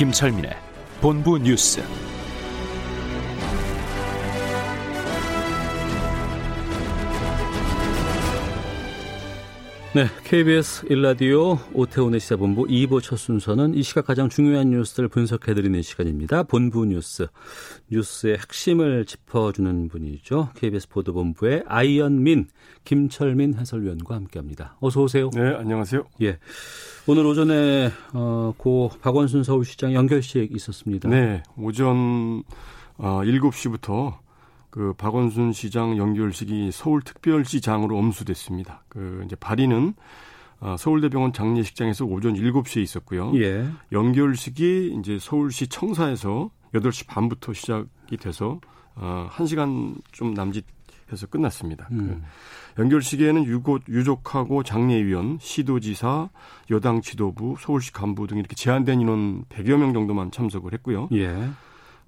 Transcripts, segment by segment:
김철민의 본부 뉴스. 네, KBS 일라디오 오태훈의 시사본부 2부 첫 순서는 이 시각 가장 중요한 뉴스를 분석해드리는 시간입니다. 본부 뉴스, 뉴스의 핵심을 짚어주는 분이죠. KBS 보도본부의 아이언민, 김철민 해설위원과 함께합니다. 어서 오세요. 네, 안녕하세요. 예, 오늘 오전에 어, 고 박원순 서울시장 연결식 있었습니다. 네, 오전 어, 7시부터 그 박원순 시장 연결식이 서울특별시장으로 엄수됐습니다. 그 이제 발의는 어, 서울대병원 장례식장에서 오전 7시에 있었고요. 예. 연결식이 이제 서울시 청사에서 8시 반부터 시작이 돼서 어, 1시간 좀 남짓 해서 끝났습니다. 음. 그 연결식에는 유고, 유족하고 장례위원, 시도지사, 여당 지도부, 서울시 간부 등 이렇게 제한된 인원 100여 명 정도만 참석을 했고요. 예.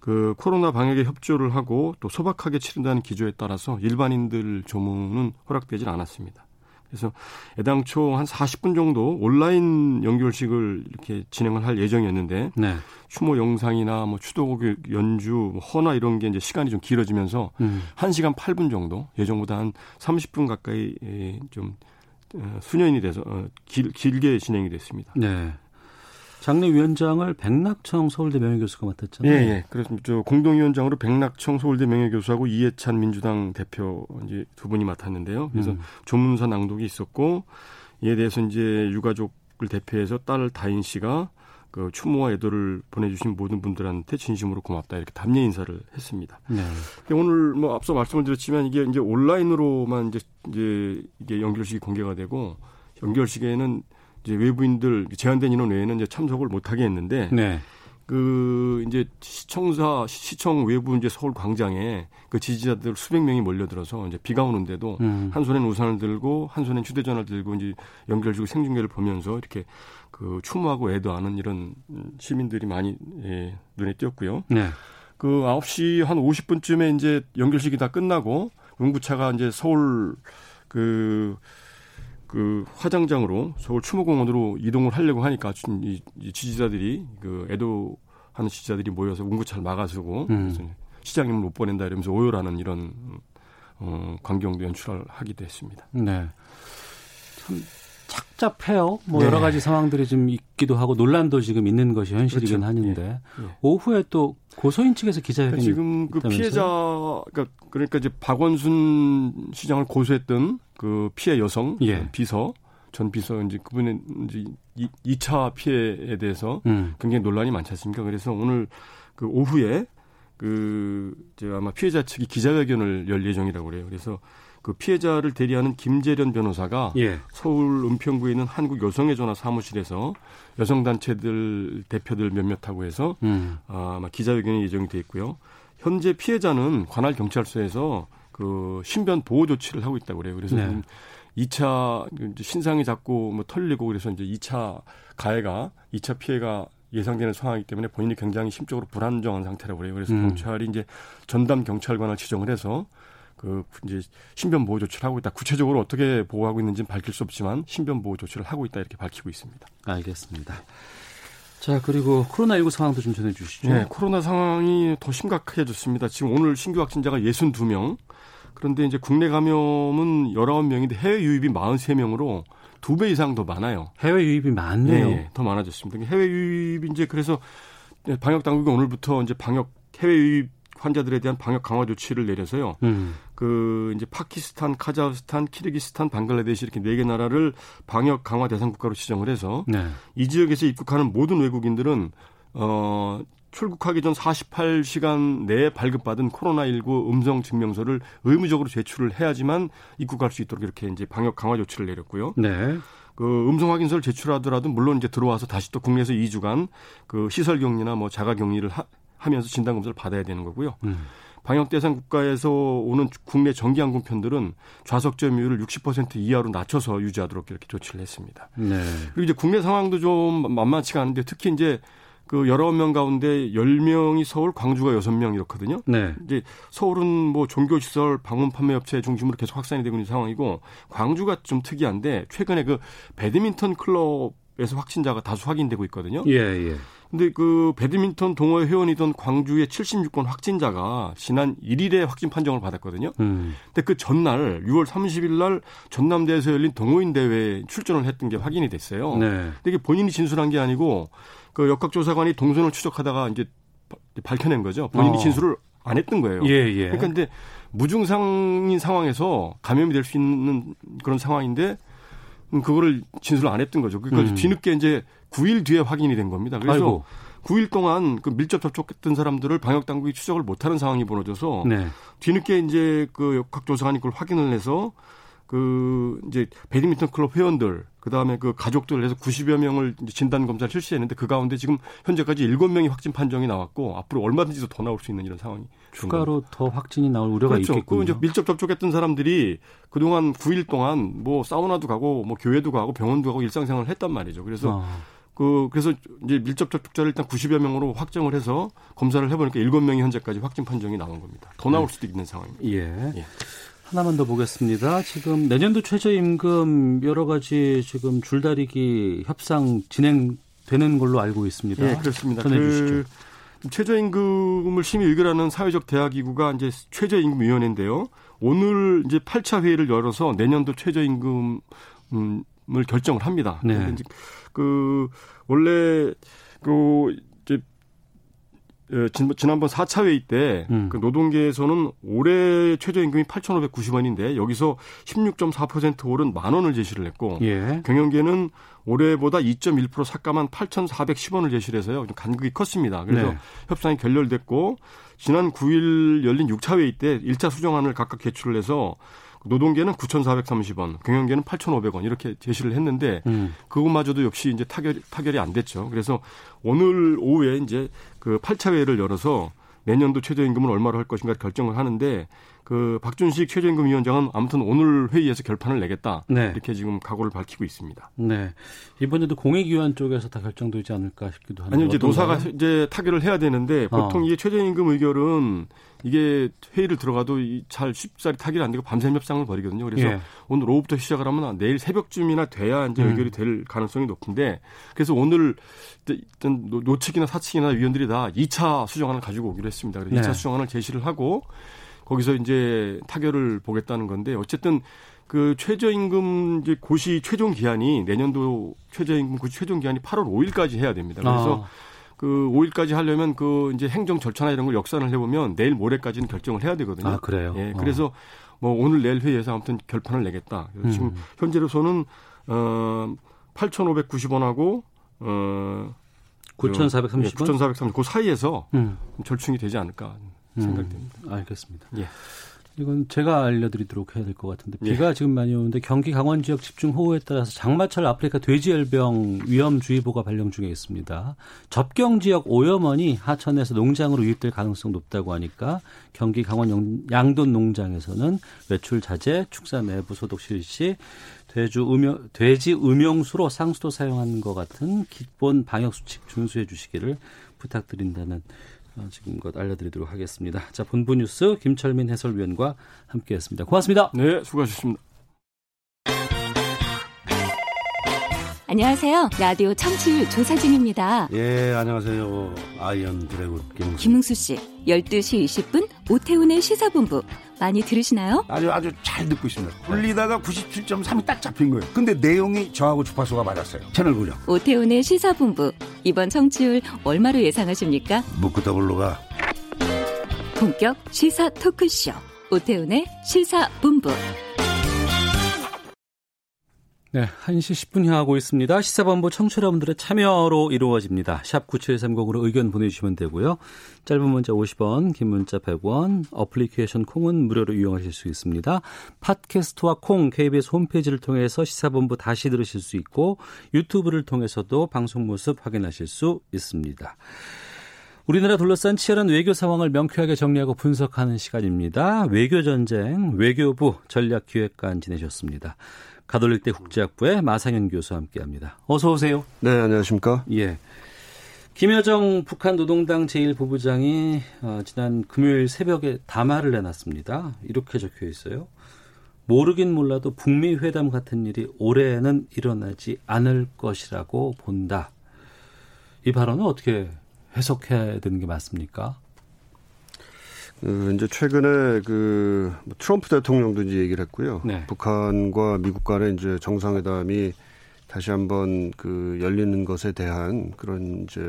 그 코로나 방역에 협조를 하고 또 소박하게 치른다는 기조에 따라서 일반인들 조문은 허락되질 않았습니다. 그래서 애당초 한 40분 정도 온라인 연결식을 이렇게 진행을 할 예정이었는데 네. 추모 영상이나 뭐 추도곡 연주, 뭐 허나 이런 게 이제 시간이 좀 길어지면서 음. 1시간 8분 정도 예정보다 한 30분 가까이 예, 좀 어, 수년이 돼서 어, 길, 길게 진행이 됐습니다. 네. 장례위원장을 백낙청 서울대 명예교수가 맡았잖아요. 예, 예. 그래서 저 공동위원장으로 백낙청 서울대 명예교수하고 이해찬 민주당 대표 이제 두 분이 맡았는데요. 그래서 음. 조문사 낭독이 있었고 이에 대해서 이제 유가족을 대표해서 딸 다인 씨가 그 추모와 애도를 보내주신 모든 분들한테 진심으로 고맙다 이렇게 답례 인사를 했습니다. 네. 오늘 뭐 앞서 말씀을 드렸지만 이게 이제 온라인으로만 이제 이제 이게 연결식이 공개가 되고 연결식에는 이제 외부인들 제한된 인원 외에는 이제 참석을 못하게 했는데 네. 그 이제 시청사 시청 외부 이제 서울 광장에 그 지지자들 수백 명이 몰려들어서 이제 비가 오는데도 음. 한 손엔 우산을 들고 한 손엔 휴대전화를 들고 이제 연결지구 생중계를 보면서 이렇게 그 추모하고 애도하는 이런 시민들이 많이 예, 눈에 띄었고요. 네. 그 9시 한 50분쯤에 이제 연결식이 다 끝나고 운구차가 이제 서울 그, 그 화장장으로 서울 추모공원으로 이동을 하려고 하니까 이, 이 지지자들이 그 애도하는 지지자들이 모여서 운구차를 막아서고 음. 그래서 시장님을 못 보낸다 이러면서 오열하는 이런 어, 광경도 연출을 하기도 했습니다. 네. 참 착잡해요. 뭐 네. 여러 가지 상황들이 좀 있기도 하고 논란도 지금 있는 것이 현실이긴 그렇죠. 하는데 예, 예. 오후에 또 고소인 측에서 기자회견이 지금 그 있다면서요? 피해자 그러니까 그러니까 이제 박원순 시장을 고소했던 그 피해 여성 예. 비서 전 비서 이제 그분의 이제 이 2차 피해에 대해서 음. 굉장히 논란이 많지 않습니까? 그래서 오늘 그 오후에 그 이제 아마 피해자 측이 기자회견을 열 예정이라고 그래요. 그래서 그 피해자를 대리하는 김재련 변호사가 예. 서울 은평구에 있는 한국 여성의 전화 사무실에서 여성 단체들 대표들 몇몇하고 해서 음. 아, 아마 기자회견이 예정이 돼 있고요. 현재 피해자는 관할 경찰서에서 그 신변 보호 조치를 하고 있다고 그래요. 그래서 네. 지금 2차 이제 신상이 자꾸 뭐 털리고 그래서 이제 2차 가해가 2차 피해가 예상되는 상황이기 때문에 본인이 굉장히 심적으로 불안정한 상태라고 그래요. 그래서 음. 경찰이 이제 전담 경찰관을 지정을 해서 그 이제 신변 보호 조치를 하고 있다. 구체적으로 어떻게 보호하고 있는지는 밝힐 수 없지만 신변 보호 조치를 하고 있다 이렇게 밝히고 있습니다. 알겠습니다. 자 그리고 코로나19 상황도 좀 전해 주시죠. 네, 코로나 상황이 더 심각해졌습니다. 지금 오늘 신규 확진자가 62명. 그런데 이제 국내 감염은 19명인데 해외 유입이 43명으로 두 배 이상 더 많아요. 해외 유입이 많네요. 예, 예, 더 많아졌습니다. 해외 유입이 이제 그래서 방역 당국이 오늘부터 이제 방역 해외 유입 환자들에 대한 방역 강화 조치를 내려서요. 음. 그 이제 파키스탄, 카자흐스탄, 키르기스탄, 방글라데시 이렇게 네 개 나라를 방역 강화 대상 국가로 지정을 해서 네. 이 지역에서 입국하는 모든 외국인들은 어 출국하기 전 48시간 내에 발급받은 코로나19 음성 증명서를 의무적으로 제출을 해야지만 입국할 수 있도록 이렇게 이제 방역 강화 조치를 내렸고요. 네. 그 음성 확인서를 제출하더라도 물론 이제 들어와서 다시 또 국내에서 2주간 그 시설 격리나 뭐 자가 격리를 하, 면서 진단 검사를 받아야 되는 거고요. 음. 방역 대상 국가에서 오는 국내 정기 항공 편들은 좌석 점유율을 60% 이하로 낮춰서 유지하도록 이렇게 조치를 했습니다. 네. 그리고 이제 국내 상황도 좀 만만치가 않은데 특히 이제 그 여러 명 가운데 10명이 서울, 광주가 6명 이렇거든요. 네. 이제 서울은 뭐 종교시설, 방문 판매 업체 중심으로 계속 확산이 되고 있는 상황이고 광주가 좀 특이한데 최근에 그 배드민턴 클럽에서 확진자가 다수 확인되고 있거든요. 예, 예. 근데 그 배드민턴 동호회 회원이던 광주의 76건 확진자가 지난 1일에 확진 판정을 받았거든요. 음. 근데 그 전날 6월 30일 날 전남대에서 열린 동호인 대회에 출전을 했던 게 확인이 됐어요. 네. 근데 이게 본인이 진술한 게 아니고 그 역학조사관이 동선을 추적하다가 이제 밝혀낸 거죠. 본인이 어. 진술을 안 했던 거예요. 예, 예. 그러니까 근데 무증상인 상황에서 감염이 될 수 있는 그런 상황인데 그거를 진술을 안 했던 거죠. 그러니까 음. 뒤늦게 이제 9일 뒤에 확인이 된 겁니다. 그래서 아이고. 9일 동안 그 밀접 접촉했던 사람들을 방역 당국이 추적을 못하는 상황이 벌어져서 네. 뒤늦게 이제 그 역학조사관이 그걸 확인을 해서 그 이제 배드민턴 클럽 회원들 그다음에 그 가족들 해서 90여 명을 진단 검사를 실시했는데 그 가운데 지금 현재까지 7명이 확진 판정이 나왔고 앞으로 얼마든지 더 나올 수 있는 이런 상황이 추가로 더 확진이 나올 우려가 그렇죠. 있겠군요. 그 이제 밀접 접촉했던 사람들이 그동안 9일 동안 뭐 사우나도 가고 뭐 교회도 가고 병원도 가고 일상생활을 했단 말이죠. 그래서 아. 그 그래서 이제 밀접 접촉자를 일단 90여 명으로 확정을 해서 검사를 해보니까 7명이 현재까지 확진 판정이 나온 겁니다. 더 나올 네. 수도 있는 상황입니다. 예. 예. 하나만 더 보겠습니다. 지금 내년도 최저임금 여러 가지 지금 줄다리기 협상 진행되는 걸로 알고 있습니다. 예, 그렇습니다. 전해주시죠. 그 최저임금을 심의 의결하는 사회적 대화기구가 이제 최저임금위원회인데요. 오늘 이제 8차 회의를 열어서 내년도 최저임금 을 결정을 합니다. 네. 그 원래 그 예, 지난번 4차 회의 때 음. 그 노동계에서는 올해 최저임금이 8,590원인데 여기서 16.4% 오른 만 원을 제시를 했고 예. 경영계는 올해보다 2.1% 삭감한 8,410원을 제시를 해서요. 좀 간극이 컸습니다. 그래서 네. 협상이 결렬됐고 지난 9일 열린 6차 회의 때 1차 수정안을 각각 제출을 해서 노동계는 9,430원, 경영계는 8,500원 이렇게 제시를 했는데 음. 그것마저도 역시 이제 타결 타결이 안 됐죠. 그래서 오늘 오후에 이제 그 8차 회의를 열어서 내년도 최저임금을 얼마로 할 것인가 결정을 하는데 그 박준식 최저임금 위원장은 아무튼 오늘 회의에서 결판을 내겠다 네. 이렇게 지금 각오를 밝히고 있습니다. 네 이번에도 공익위원 쪽에서 다 결정되지 않을까 싶기도 하네요. 아니요 이제 노사가 이제 타결을 해야 되는데 보통 어. 이게 최저임금 의결은 이게 회의를 들어가도 잘 쉽사리 타결이 안 되고 밤샘 협상을 벌이거든요. 그래서 예. 오늘 오후부터 시작을 하면 내일 새벽쯤이나 돼야 이제 음. 의결이 될 가능성이 높은데 그래서 오늘 일단 노측이나 사측이나 위원들이 다 2차 수정안을 가지고 오기로 했습니다. 그래서 네. 2차 수정안을 제시를 하고 거기서 이제 타결을 보겠다는 건데 어쨌든 그 최저임금 이제 고시 최종 기한이 내년도 최저임금 고시 최종 기한이 8월 5일까지 해야 됩니다. 그래서 아. 그 5일까지 하려면 그 이제 행정 절차나 이런 걸 역산을 해보면 내일 모레까지는 결정을 해야 되거든요. 아 그래요? 예, 그래서 어. 뭐 오늘 내일 회의에서 아무튼 결판을 내겠다. 음. 지금 현재로서는 어 8,590원하고 어 9,430원, 예, 9,430원 그 사이에서 음. 절충이 되지 않을까 생각됩니다. 음, 알겠습니다. 예. 이건 제가 알려드리도록 해야 될 것 같은데 예. 비가 예. 지금 많이 오는데 경기 강원 지역 집중호우에 따라서 장마철 아프리카 돼지열병 위험주의보가 발령 중에 있습니다. 접경 지역 오염원이 하천에서 농장으로 유입될 가능성 높다고 하니까 경기 강원 양돈 농장에서는 외출 자제, 축사 내부 소독 실시, 돼주 음용, 돼지 음용수로 상수도 사용하는 것 같은 기본 방역 수칙 준수해 주시기를 부탁드린다는 어, 지금껏 알려드리도록 하겠습니다. 자, 본부 뉴스 김철민 해설위원과 함께했습니다. 고맙습니다. 네, 수고하셨습니다. 안녕하세요. 라디오 청취율 조사 중입니다. 예, 안녕하세요. Iron Dragon 김응수. 김응수 씨, 12시 20분 오태훈의 시사본부 많이 들으시나요? 아주 아주 잘 듣고 있습니다. 돌리다가 97.3이 딱 잡힌 거예요. 근데 내용이 저하고 주파수가 맞았어요. 채널 고정. 오태훈의 시사본부 이번 청취율 얼마로 예상하십니까? 묻고 더블로 가. 본격 시사 토크쇼 오태훈의 시사본부. 네, 1시 10분 향하고 있습니다. 시사본부 청취자분들의 참여로 이루어집니다. 샵 9730으로 의견 보내주시면 되고요. 짧은 문자 50원, 긴 문자 100원, 어플리케이션 콩은 무료로 이용하실 수 있습니다. 팟캐스트와 콩, KBS 홈페이지를 통해서 시사본부 다시 들으실 수 있고 유튜브를 통해서도 방송 모습 확인하실 수 있습니다. 우리나라 둘러싼 치열한 외교 상황을 명쾌하게 정리하고 분석하는 시간입니다. 외교 전쟁, 외교부 전략기획관 지내셨습니다. 가톨릭대 국제학부의 마상현 교수와 함께합니다. 어서 오세요. 네, 안녕하십니까? 예. 김여정 북한 노동당 제1부부장이 어, 지난 금요일 새벽에 담화를 내놨습니다. 이렇게 적혀 있어요. 모르긴 몰라도 북미 회담 같은 일이 올해는 일어나지 않을 것이라고 본다. 이 발언은 어떻게 해석해야 되는 게 맞습니까? 그 이제 최근에 그뭐 트럼프 대통령도 이제 얘기를 했고요. 네. 북한과 미국 간의 이제 정상회담이 다시 한번 그 열리는 것에 대한 그런 이제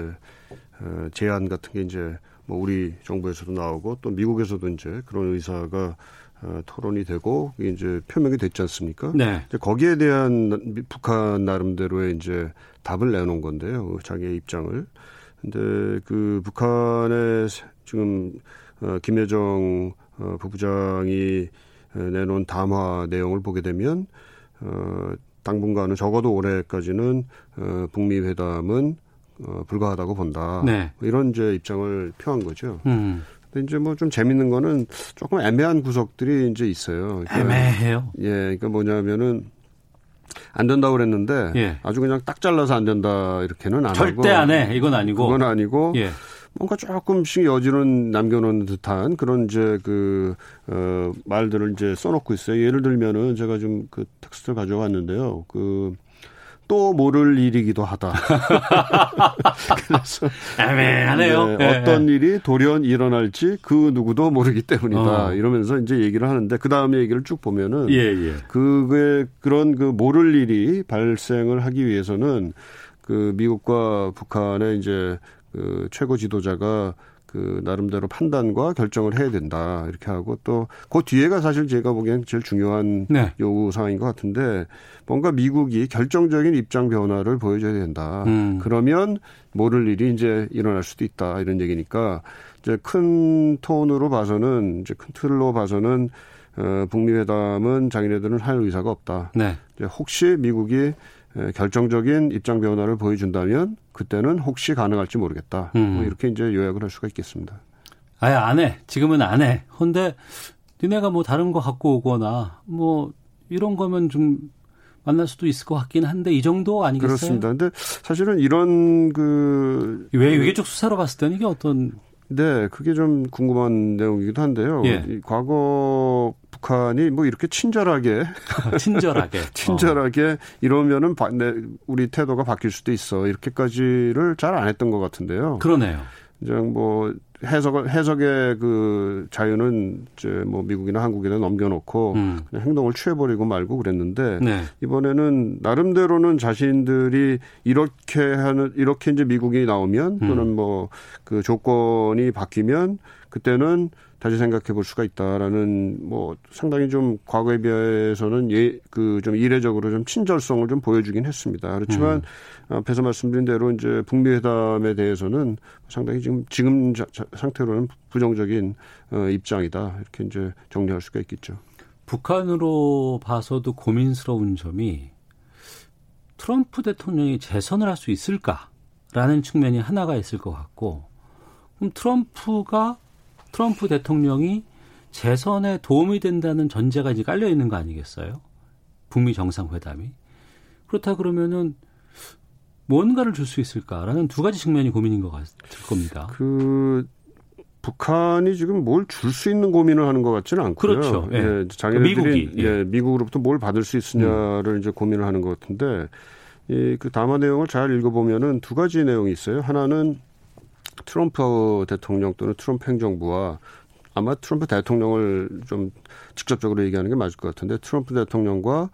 어, 제안 같은 게 이제 뭐 우리 정부에서도 나오고 또 미국에서도 이제 그런 의사가 어, 토론이 되고 이제 표명이 됐지 않습니까? 네. 이제 거기에 대한 북한 나름대로의 이제 답을 내놓은 건데요. 자기의 입장을. 근데 그 북한의 지금 어, 김여정 어, 부부장이 내놓은 담화 내용을 보게 되면 어, 당분간은 적어도 올해까지는 어, 북미 회담은 어, 불가하다고 본다. 네. 뭐 이런 이제 입장을 표한 거죠. 음. 근데 이제 뭐 좀 재밌는 거는 조금 애매한 구석들이 이제 있어요. 그러니까, 애매해요. 예, 그러니까 뭐냐면은 안 된다고 그랬는데 예. 아주 그냥 딱 잘라서 안 된다 이렇게는 안 절대 하고 절대 안 해. 이건 아니고. 그건 아니고 예. 뭔가 조금씩 여지는 남겨놓는 듯한 그런 이제 그, 어, 말들을 이제 써놓고 있어요. 예를 들면은 제가 좀 그 텍스트를 가져왔는데요. 그, 또 모를 일이기도 하다. 그래서 애매하네요. 네, 네. 어떤 일이 돌연 일어날지 그 누구도 모르기 때문이다. 어. 이러면서 이제 얘기를 하는데 그 다음에 얘기를 쭉 보면은 예, 예. 그게 그런 그 모를 일이 발생을 하기 위해서는 그 미국과 북한의 이제 그 최고 지도자가 그 나름대로 판단과 결정을 해야 된다 이렇게 하고 또 그 뒤에가 사실 제가 보기엔 제일 중요한 네. 요구 사항인 것 같은데 뭔가 미국이 결정적인 입장 변화를 보여줘야 된다. 음. 그러면 모를 일이 이제 일어날 수도 있다 이런 얘기니까 이제 큰 톤으로 봐서는 이제 큰 틀로 봐서는 어, 북미 회담은 자기네들은 할 의사가 없다. 네. 이제 혹시 미국이 결정적인 입장 변화를 보여준다면 그때는 혹시 가능할지 모르겠다. 음. 뭐 이렇게 이제 요약을 할 수가 있겠습니다. 아예 안 해. 지금은 안 해. 근데 니네가 뭐 다른 거 갖고 오거나 뭐 이런 거면 좀 만날 수도 있을 것 같긴 한데 이 정도 아니겠어요? 그렇습니다. 근데 사실은 이런 그 왜 외교적 수사로 봤을 때는 이게 어떤 네, 그게 좀 궁금한 내용이기도 한데요. 예. 과거 북한이 뭐 이렇게 친절하게 친절하게 친절하게 어. 이러면은 우리 태도가 바뀔 수도 있어 이렇게까지를 잘 안 했던 것 같은데요. 그러네요. 이제 뭐 해석을 해석의 그 자유는 이제 뭐 미국이나 한국이나 넘겨놓고 음. 그냥 행동을 취해버리고 말고 그랬는데 네. 이번에는 나름대로는 자신들이 이렇게 하는 이렇게 이제 미국이 나오면 또는 음. 뭐그 조건이 바뀌면 그때는 다시 생각해 볼 수가 있다라는 뭐 상당히 좀 과거에 비해서는 예 그 좀 이례적으로 좀 친절성을 좀 보여주긴 했습니다. 그렇지만 음. 앞에서 말씀드린 대로 이제 북미 회담에 대해서는 상당히 지금 지금 자, 자, 상태로는 부정적인 어, 입장이다 이렇게 이제 정리할 수가 있겠죠. 북한으로 봐서도 고민스러운 점이 트럼프 대통령이 재선을 할 수 있을까라는 측면이 하나가 있을 것 같고 그럼 트럼프가 트럼프 대통령이 재선에 도움이 된다는 전제가 이제 깔려 있는 거 아니겠어요? 북미 정상회담이. 그렇다 그러면은 뭔가를 줄 수 있을까라는 두 가지 측면이 고민인 것 같을 겁니다. 그 북한이 지금 뭘 줄 수 있는 고민을 하는 것 같지는 않고요. 그렇죠. 예. 예 자기네들이 미국이, 예. 예. 미국으로부터 뭘 받을 수 있으냐를 음. 이제 고민을 하는 것 같은데 이그 담화 내용을 잘 읽어보면은 두 가지 내용이 있어요. 하나는 트럼프 대통령 또는 트럼프 행정부와 아마 트럼프 대통령을 좀 직접적으로 얘기하는 게 맞을 것 같은데 트럼프 대통령과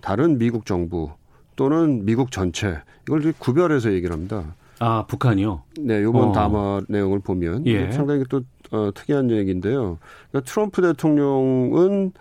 다른 미국 정부 또는 미국 전체 이걸 구별해서 얘기를 합니다. 아 북한이요? 네, 이번 어. 담화 내용을 보면 예. 상당히 또 어, 특이한 얘기인데요. 그러니까 트럼프 대통령은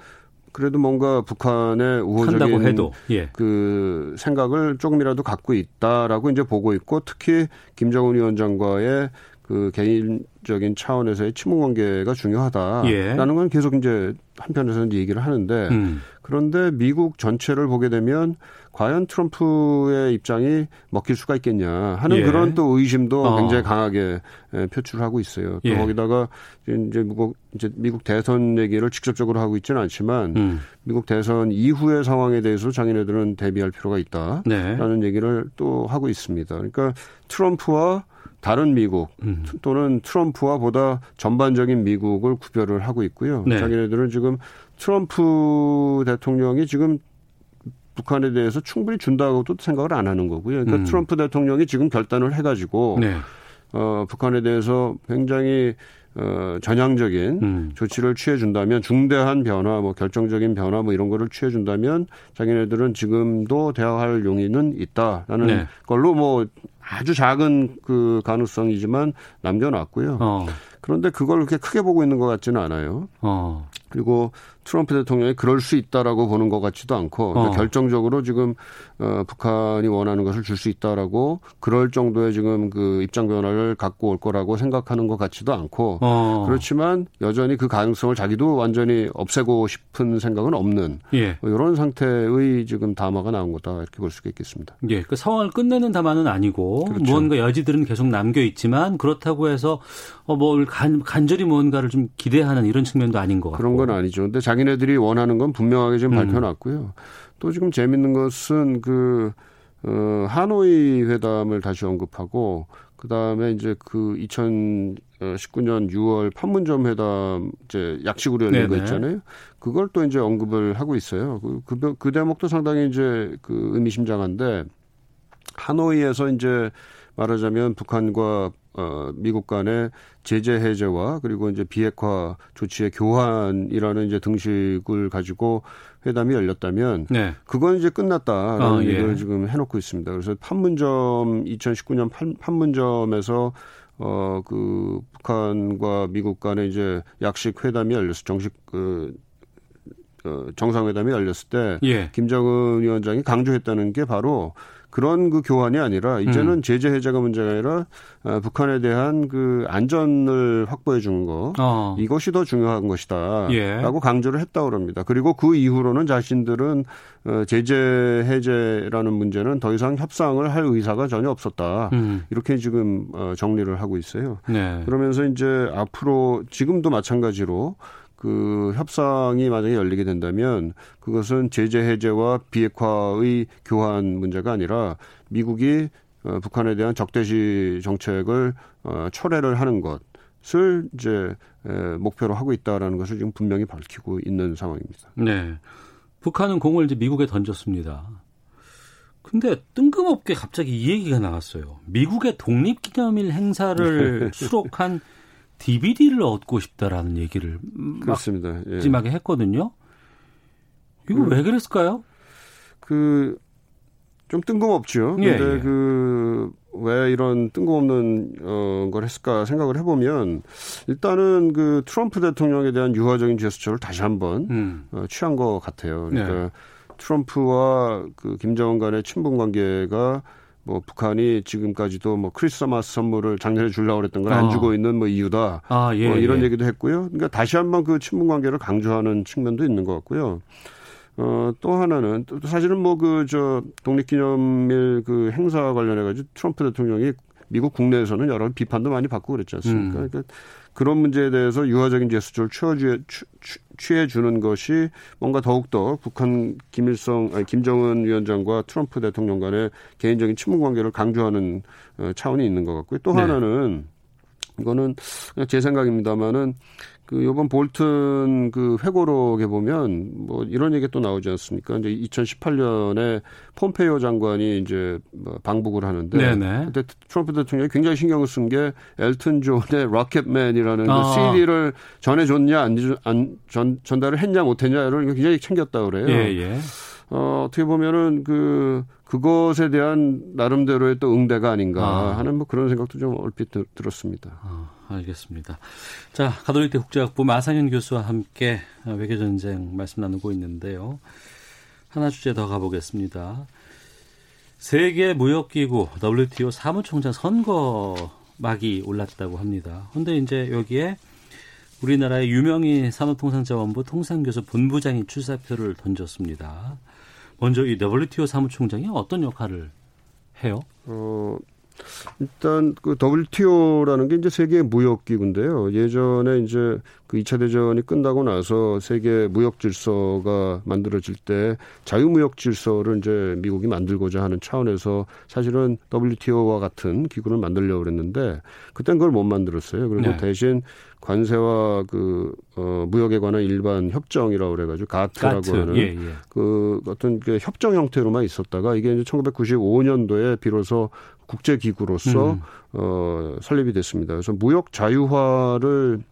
그래도 뭔가 북한의 우호적인 해도. 예. 그 생각을 조금이라도 갖고 있다라고 이제 보고 있고 특히 김정은 위원장과의 그 개인적인 차원에서의 친분 관계가 중요하다라는 예. 건 계속 이제 한편에서는 얘기를 하는데 음. 그런데 미국 전체를 보게 되면 과연 트럼프의 입장이 먹힐 수가 있겠냐 하는 예. 그런 또 의심도 어. 굉장히 강하게 예, 표출하고 있어요. 또 예. 거기다가 이제 미국 이제 미국 대선 얘기를 직접적으로 하고 있지는 않지만 음. 미국 대선 이후의 상황에 대해서 자기네들은 대비할 필요가 있다라는 네. 얘기를 또 하고 있습니다. 그러니까 트럼프와 다른 미국 음. 또는 트럼프와 보다 전반적인 미국을 구별을 하고 있고요. 네. 자기네들은 지금 트럼프 대통령이 지금 북한에 대해서 충분히 준다고도 생각을 안 하는 거고요. 그러니까 음. 트럼프 대통령이 지금 결단을 해가지고 네. 어, 북한에 대해서 굉장히 어, 전향적인 음. 조치를 취해준다면 중대한 변화, 뭐 결정적인 변화, 뭐 이런 거를 취해준다면 자기네들은 지금도 대화할 용의는 있다라는 네. 걸로 뭐 아주 작은 그 가능성이지만 남겨놨고요. 어. 그런데 그걸 그렇게 크게 보고 있는 것 같지는 않아요. 어. 그리고 트럼프 대통령이 그럴 수 있다라고 보는 것 같지도 않고 어. 결정적으로 지금 어, 북한이 원하는 것을 줄 수 있다라고 그럴 정도의 지금 그 입장 변화를 갖고 올 거라고 생각하는 것 같지도 않고 어. 그렇지만 여전히 그 가능성을 자기도 완전히 없애고 싶은 생각은 없는 예. 뭐 이런 상태의 지금 담화가 나온 거다 이렇게 볼 수가 있겠습니다. 예, 그 상황을 끝내는 담화는 아니고 그렇죠. 무언가 여지들은 계속 남겨 있지만 그렇다고 해서 어, 뭘 간, 간절히 무언가를 좀 기대하는 이런 측면도 아닌 것 같고 그런 건 아니죠. 근데 자기네들이 원하는 건 분명하게 지금 음. 밝혀놨고요. 또 지금 재밌는 것은 그, 어, 하노이 회담을 다시 언급하고, 그 다음에 이제 그 2019년 6월 판문점 회담 이제 약식으로 열린 네네. 거 있잖아요. 그걸 또 이제 언급을 하고 있어요. 그, 그, 그 대목도 상당히 이제 그 의미심장한데, 하노이에서 이제 말하자면 북한과 어, 미국 간의 제재 해제와 그리고 이제 비핵화 조치의 교환이라는 이제 등식을 가지고 회담이 열렸다면 네. 그건 이제 끝났다라는 아, 얘기를 예. 지금 해놓고 있습니다. 그래서 판문점 2019년 판, 판문점에서 어 그 북한과 미국 간의 이제 약식 회담이 열렸어 정식 그 어, 정상회담이 열렸을 때 예. 김정은 위원장이 강조했다는 게 바로 그런 그 교환이 아니라 이제는 음. 제재 해제가 문제가 아니라 어, 북한에 대한 그 안전을 확보해 주는 거 어. 이것이 더 중요한 것이다라고 예. 강조를 했다고 합니다. 그리고 그 이후로는 자신들은 어, 제재 해제라는 문제는 더 이상 협상을 할 의사가 전혀 없었다. 음. 이렇게 지금 어, 정리를 하고 있어요. 네. 그러면서 이제 앞으로 지금도 마찬가지로 그 협상이 만약에 열리게 된다면 그것은 제재 해제와 비핵화의 교환 문제가 아니라 미국이 어, 북한에 대한 적대시 정책을 어, 철회를 하는 것을 이제 에, 목표로 하고 있다라는 것을 지금 분명히 밝히고 있는 상황입니다. 네. 북한은 공을 이제 미국에 던졌습니다. 근데 뜬금없게 갑자기 이 얘기가 나왔어요. 미국의 독립기념일 행사를 수록한 DVD를 얻고 싶다라는 얘기를 그렇습니다. 예. 마지막에 했거든요. 이거 그, 왜 그랬을까요? 그 좀 뜬금없죠. 예, 근데 예. 그왜 이런 뜬금없는 어, 걸 했을까 생각을 해보면 일단은 그 트럼프 대통령에 대한 유화적인 제스처를 다시 한번 음. 어, 취한 것 같아요. 그러니까 네. 트럼프와 그 김정은 간의 친분 관계가 뭐 북한이 지금까지도 뭐 크리스마스 선물을 작년에 주려고 그랬던 걸안 어. 주고 있는 뭐 이유다. 아, 예, 뭐 이런 예. 얘기도 했고요. 그러니까 다시 한번 그 친분 관계를 강조하는 측면도 있는 것 같고요. 어, 또 하나는 또 사실은 뭐 그 저 독립기념일 그 행사 관련해 가지고 트럼프 대통령이 미국 국내에서는 여러 비판도 많이 받고 그랬지 않습니까? 음. 그러니까 그런 문제에 대해서 유화적인 제스처를 취해, 취해 주는 것이 뭔가 더욱더 북한 김일성, 아니, 김정은 위원장과 트럼프 대통령 간의 개인적인 친분 관계를 강조하는 어, 차원이 있는 것 같고요. 또 네. 하나는 이거는 제 생각입니다만은 그 요번 볼튼 그 회고록에 보면 뭐 이런 얘기 또 나오지 않습니까? 이제 2018년에 폼페이오 장관이 이제 뭐 방북을 하는데 네네. 그때 트럼프 대통령이 굉장히 신경을 쓴 게 엘튼 존의 로켓맨이라는 그 아. 그 CD를 전해 줬냐 안, 안 전, 전달을 했냐 못 했냐를 굉장히 챙겼다 그래요. 예, 예. 어, 어떻게 보면은 그 그것에 대한 나름대로의 또 응대가 아닌가 아. 하는 뭐 그런 생각도 좀 얼핏 들 었습니다. 아, 알겠습니다. 자, 가톨릭대 국제학부 마상현 교수와 함께 외교 전쟁 말씀 나누고 있는데요. 하나 주제 더 가보겠습니다. 세계 무역기구 WTO 사무총장 선거 막이 올랐다고 합니다. 근데 이제 여기에 우리나라의 유명인 산업통상자원부 통상교섭 본부장이 출사표를 던졌습니다. 먼저 이 WTO 사무총장이 어떤 역할을 해요? 어, 일단 그 WTO라는 게 이제 세계 무역 기구인데요. 예전에 이제 그 2차 대전이 끝나고 나서 세계 무역 질서가 만들어질 때 자유 무역 질서를 이제 미국이 만들고자 하는 차원에서 사실은 WTO와 같은 기구를 만들려고 그랬는데 그땐 그걸 못 만들었어요. 그리고 네. 대신 관세와 그 어, 무역에 관한 일반 협정이라고 그래가지고 가트라고 가트. 하는 예, 예. 그 어떤 그 협정 형태로만 있었다가 이게 이제 1995년도에 비로소 국제 기구로서 음. 어, 설립이 됐습니다. 그래서 무역 자유화를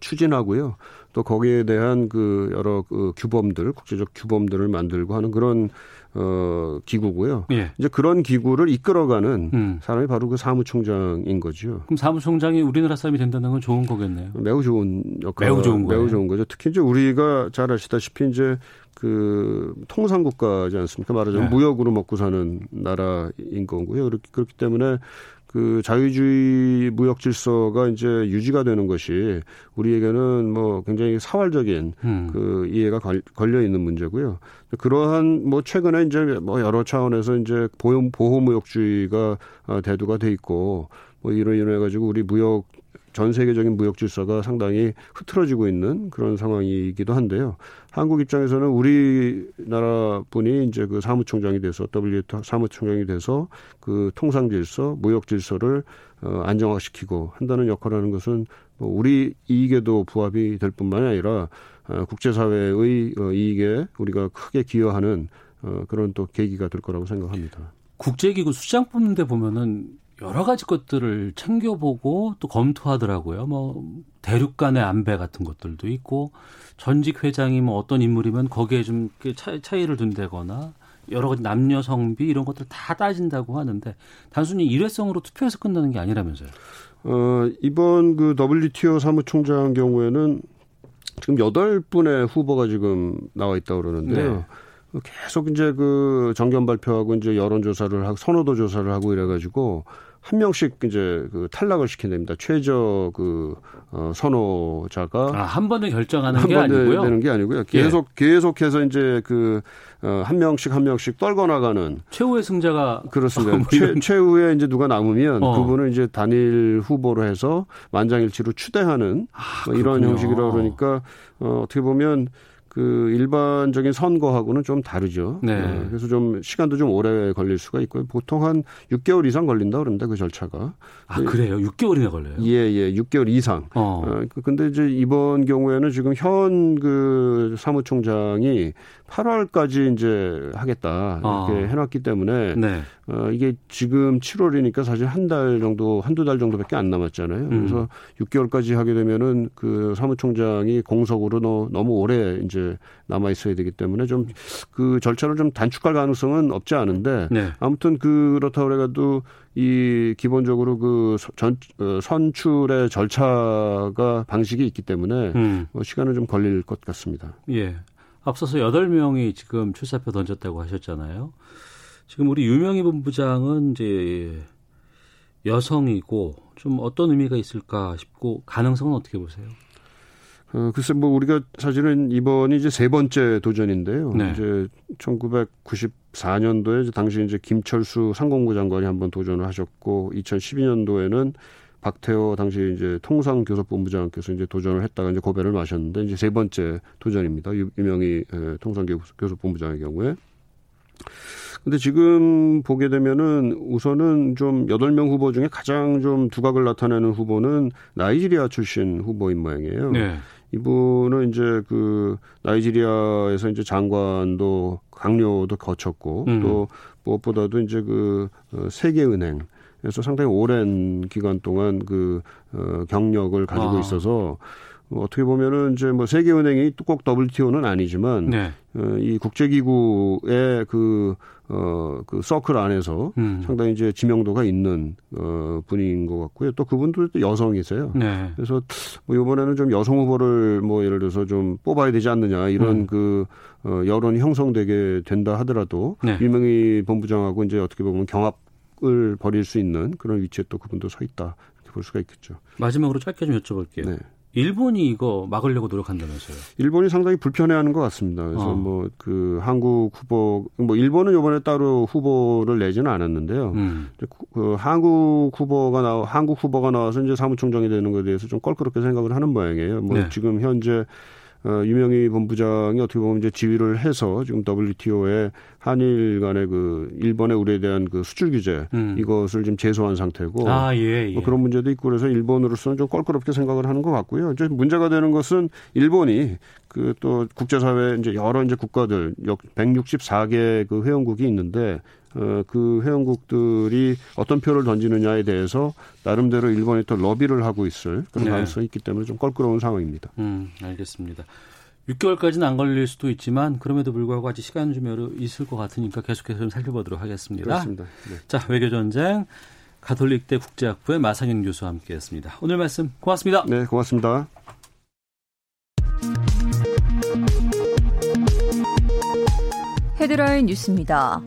추진하고요. 또 거기에 대한 그 여러 그 규범들, 국제적 규범들을 만들고 하는 그런 어 기구고요. 예. 이제 그런 기구를 이끌어가는 음. 사람이 바로 그 사무총장인 거죠. 그럼 사무총장이 우리나라 사람이 된다는 건 좋은 거겠네요. 매우 좋은 역할. 매우 좋은 거예요. 매우 좋은 거죠. 특히 이제 우리가 잘 아시다시피 이제 그 통상 국가지 않습니까? 말하자면 네. 무역으로 먹고 사는 나라인 거고요. 그렇기, 그렇기 때문에 그 자유주의 무역 질서가 이제 유지가 되는 것이 우리에게는 뭐 굉장히 사활적인 음. 그 이해가 걸려 있는 문제고요. 그러한 뭐 최근에 이제 뭐 여러 차원에서 이제 보호, 보호 무역주의가 어, 대두가 돼 있고 뭐 이로 인해 가지고 우리 무역 전 세계적인 무역 질서가 상당히 흐트러지고 있는 그런 상황이기도 한데요. 한국 입장에서는 우리나라 분이 이제 그 사무총장이 돼서 WTO 사무총장이 돼서 그 통상 질서, 무역 질서를 어, 안정화시키고 한다는 역할을 하는 것은 뭐 우리 이익에도 부합이 될 뿐만이 아니라 어, 국제사회의 어, 이익에 우리가 크게 기여하는 어, 그런 또 계기가 될 거라고 생각합니다. 국제기구 수장 뽑는데 보면은 여러 가지 것들을 챙겨보고 또 검토하더라고요. 뭐 대륙 간의 안배 같은 것들도 있고 전직 회장이 뭐 어떤 인물이면 거기에 좀 차이 를 둔다거나 여러 가지 남녀 성비 이런 것들 다 따진다고 하는데 단순히 일회성으로 투표해서 끝나는 게 아니라면서요. 어, 이번 그 WTO 사무총장 경우에는 지금 여덟 분의 후보가 지금 나와 있다고 그러는데요. 네. 계속 이제 그 정견 발표하고 이제 여론 조사를 하고 선호도 조사를 하고 이래가지고 한 명씩 이제 그 탈락을 시킨답니다. 최저 그 어, 선호자가 아, 한 번에 결정하는 한게 아니고요. 되는 게 아니고요. 계속 예. 계속해서 이제 그한 어, 명씩 한 명씩 떨궈 나가는 최후의 승자가 그렇습니다. 뭐 최, 최후에 이제 누가 남으면 어. 그분을 이제 단일 후보로 해서 만장일치로 추대하는 아, 뭐 이런 형식이라 그러니까 어, 어떻게 보면 그 일반적인 선거하고는 좀 다르죠. 네. 네. 그래서 좀 시간도 좀 오래 걸릴 수가 있고요. 보통 한 6개월 이상 걸린다 그럽니다. 그 절차가. 아 그래요? 6개월이나 걸려요? 예, 예, 6개월 이상. 어. 어 근데 이제 이번 경우에는 지금 현 그 사무총장이 8월까지 이제 하겠다 이렇게 어. 해놨기 때문에 네. 어, 이게 지금 7월이니까 사실 한 달 정도 한두 달 정도밖에 안 남았잖아요. 음. 그래서 6개월까지 하게 되면은 그 사무총장이 공석으로 너, 너무 오래 이제 남아 있어야 되기 때문에 좀 그 절차를 좀 단축할 가능성은 없지 않은데 네. 아무튼 그렇다고 그래가도 이 기본적으로 그 전, 어, 선출의 절차가 방식이 있기 때문에 음. 뭐 시간은 좀 걸릴 것 같습니다. 예. 앞서서 8명이 지금 출사표 던졌다고 하셨잖아요. 지금 우리 유명희 본부장은 이제 여성이고 좀 어떤 의미가 있을까 싶고 가능성은 어떻게 보세요? 어, 글쎄 뭐 우리가 사실은 이번이 이제 세 번째 도전인데요. 네. 이제 1994년도에 이제 당시 이제 김철수 상공부 장관이 한번 도전을 하셨고 2012년도에는 박태호 당시 이제 통상교섭본부장께서 이제 도전을 했다가 이제 고배를 마셨는데 이제 세 번째 도전입니다. 유명희 통상교섭본부장의 경우에. 근데 지금 보게 되면은 우선은 좀 여덟 명 후보 중에 가장 좀 두각을 나타내는 후보는 나이지리아 출신 후보인 모양이에요. 네. 이분은 이제 그 나이지리아에서 이제 장관도 강요도 거쳤고 음. 또 무엇보다도 이제 그 어, 세계은행 그래서 상당히 오랜 기간 동안 그 어, 경력을 가지고 아. 있어서 어떻게 보면은 이제 뭐 세계은행이 꼭 WTO는 아니지만 네. 어, 이 국제기구의 그, 어, 그 서클 안에서 음. 상당히 이제 지명도가 있는, 어, 분인 것 같고요. 또 그분도 또 여성이세요. 네. 그래서 뭐 이번에는 좀 여성 후보를 뭐 예를 들어서 좀 뽑아야 되지 않느냐 이런 음. 그, 어, 여론이 형성되게 된다 하더라도 네. 유명희 본부장하고 이제 어떻게 보면 경합 을 벌일 수 있는 그런 위치에 또 그분도 서 있다. 이렇게 볼 수가 있겠죠. 마지막으로 짧게 좀 여쭤볼게요. 네. 일본이 이거 막으려고 노력한다면서요? 일본이 상당히 불편해하는 것 같습니다. 그래서 어. 뭐그 한국 후보 뭐 일본은 이번에 따로 후보를 내지는 않았는데요. 음. 그 한국 후보가 나 한국 후보가 나와서 이제 사무총장이 되는 것에 대해서 좀 껄끄럽게 생각을 하는 모양이에요. 뭐 네. 지금 현재 어, 유명희 본부장이 어떻게 보면 이제 지휘를 해서 지금 WTO에 한일 간의 그 일본의 우리에 대한 그 수출 규제 음. 이것을 좀 제소한 상태고 아, 예, 예. 뭐 그런 문제도 있고 그래서 일본으로서는 좀 껄끄럽게 생각을 하는 것 같고요. 이제 문제가 되는 것은 일본이 그 또 국제사회 이제 여러 이제 국가들 164개 그 회원국이 있는데 어, 그 회원국들이 어떤 표를 던지느냐에 대해서 나름대로 일본이 또 러비를 하고 있을 그런 네. 가능성이 있기 때문에 좀 껄끄러운 상황입니다. 음, 알겠습니다. 6개월까지는 안 걸릴 수도 있지만 그럼에도 불구하고 아직 시간 좀 여러 있을 것 같으니까 계속해서 좀 살펴보도록 하겠습니다. 그렇습니다. 네. 자, 외교 전쟁 가톨릭대 국제학부의 마상현 교수와 함께했습니다. 오늘 말씀 고맙습니다. 네, 고맙습니다. 헤드라인 뉴스입니다.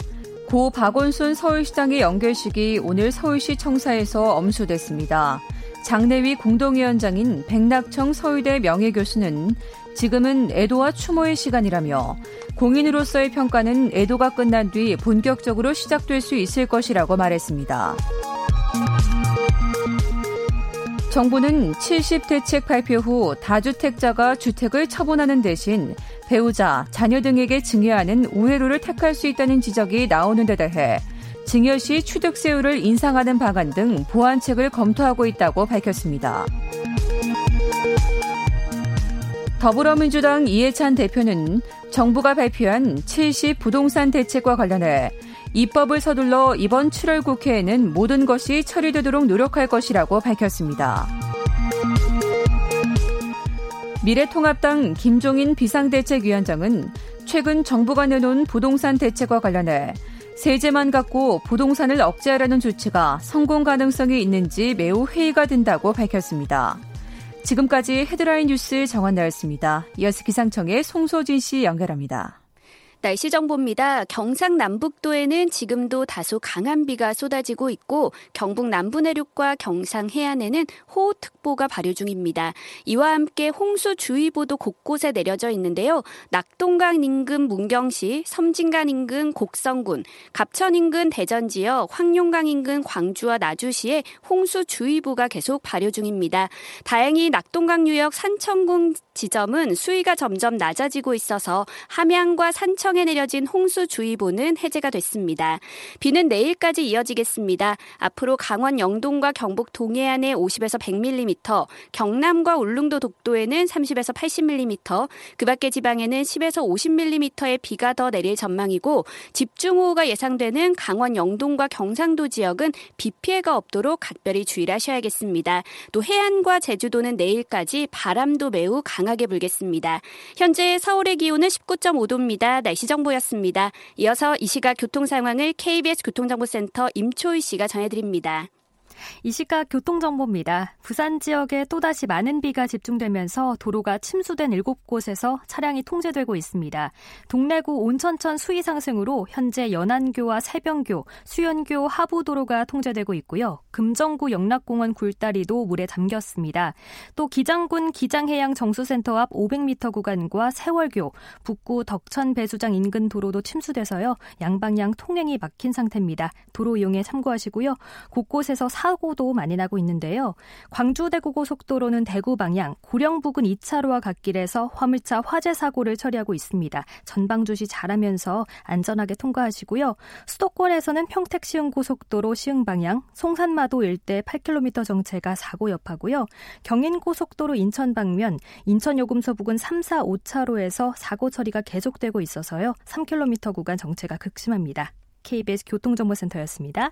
고 박원순 서울시장의 연결식이 오늘 서울시 청사에서 엄수됐습니다. 장내위 공동위원장인 백낙청 서울대 명예교수는 지금은 애도와 추모의 시간이라며 공인으로서의 평가는 애도가 끝난 뒤 본격적으로 시작될 수 있을 것이라고 말했습니다. 정부는 70대책 발표 후 다주택자가 주택을 처분하는 대신 배우자, 자녀 등에게 증여하는 우회로를 택할 수 있다는 지적이 나오는 데 대해 증여 시 취득세율을 인상하는 방안 등 보완책을 검토하고 있다고 밝혔습니다. 더불어민주당 이해찬 대표는 정부가 발표한 70 부동산 대책과 관련해 입법을 서둘러 이번 7월 국회에는 모든 것이 처리되도록 노력할 것이라고 밝혔습니다. 미래통합당 김종인 비상대책위원장은 최근 정부가 내놓은 부동산 대책과 관련해 세제만 갖고 부동산을 억제하려는 조치가 성공 가능성이 있는지 매우 회의가 된다고 밝혔습니다. 지금까지 헤드라인 뉴스 정원 나였습니다. 이어서 기상청의 송소진 씨 연결합니다. 날씨 정보입니다. 경상 남북도에는 지금도 다소 강한 비가 쏟아지고 있고 경북 남부 내륙과 경상 해안에는 호우특보가 발효 중입니다. 이와 함께 홍수주의보도 곳곳에 내려져 있는데요. 낙동강 인근 문경시, 섬진강 인근 곡성군, 갑천 인근 대전 지역, 황룡강 인근 광주와 나주시에 홍수주의보가 계속 발효 중입니다. 다행히 낙동강 유역 산청군 지점은 수위가 점점 낮아지고 있어서 함양과 산청 해상에 내려진 홍수주의보는 해제가 됐습니다. 비는 내일까지 이어지겠습니다. 앞으로 강원 영동과 경북 동해안에 50에서 100mm, 경남과 울릉도 독도에는 30에서 80mm, 그 밖의 지방에는 10에서 50mm의 비가 더 내릴 전망이고 집중호우가 예상되는 강원 영동과 경상도 지역은 비 피해가 없도록 각별히 주의를 하셔야겠습니다. 또 해안과 제주도는 내일까지 바람도 매우 강하게 불겠습니다. 현재 서울의 기온은 19.5도입니다. 날씨 날정보였습니다 이어서 이 시각 교통 상황을 KBS 교통정보센터 임초희 씨가 전해드립니다. 이 시각 교통정보입니다. 부산 지역에 또다시 많은 비가 집중되면서 도로가 침수된 7곳에서 차량이 통제되고 있습니다. 동래구 온천천 수위 상승으로 현재 연안교와 새병교, 수연교 하부도로가 통제되고 있고요. 금정구 영락공원 굴다리도 물에 잠겼습니다. 또 기장군 기장해양 정수센터 앞 500m 구간과 세월교, 북구 덕천 배수장 인근 도로도 침수돼서요. 양방향 통행이 막힌 상태입니다. 도로 이용에 참고하시고요. 곳곳에서 사고도 많이 나고 있는데요. 광주 대구 고속도로는 대구 방향 고령 부근 2차로와 갓길에서 화물차 화재 사고를 처리하고 있습니다. 전방 주시 잘하면서 안전하게 통과하시고요. 수도권에서는 평택 시흥 고속도로 시흥 방향 송산마도 일대 8km 정체가 사고 여파고요. 경인 고속도로 인천 방면 인천 요금소 부근 3, 4, 5차로에서 사고 처리가 계속되고 있어서요. 3km 구간 정체가 극심합니다. KBS 교통정보센터였습니다.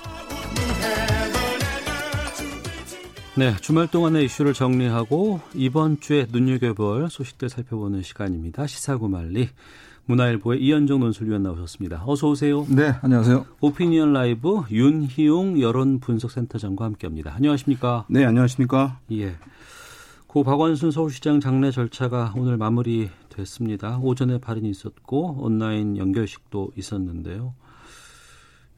네, 주말 동안의 이슈를 정리하고 이번 주에 눈여겨볼 소식들 살펴보는 시간입니다. 시사구말리 문화일보의 이현정 논술위원 나오셨습니다. 어서 오세요. 네, 안녕하세요. 오피니언 라이브 윤희용 여론분석센터장과 함께합니다. 안녕하십니까? 네, 안녕하십니까? 예. 고 박원순 서울시장 장례 절차가 오늘 마무리됐습니다. 오전에 발인이 있었고 온라인 연결식도 있었는데요.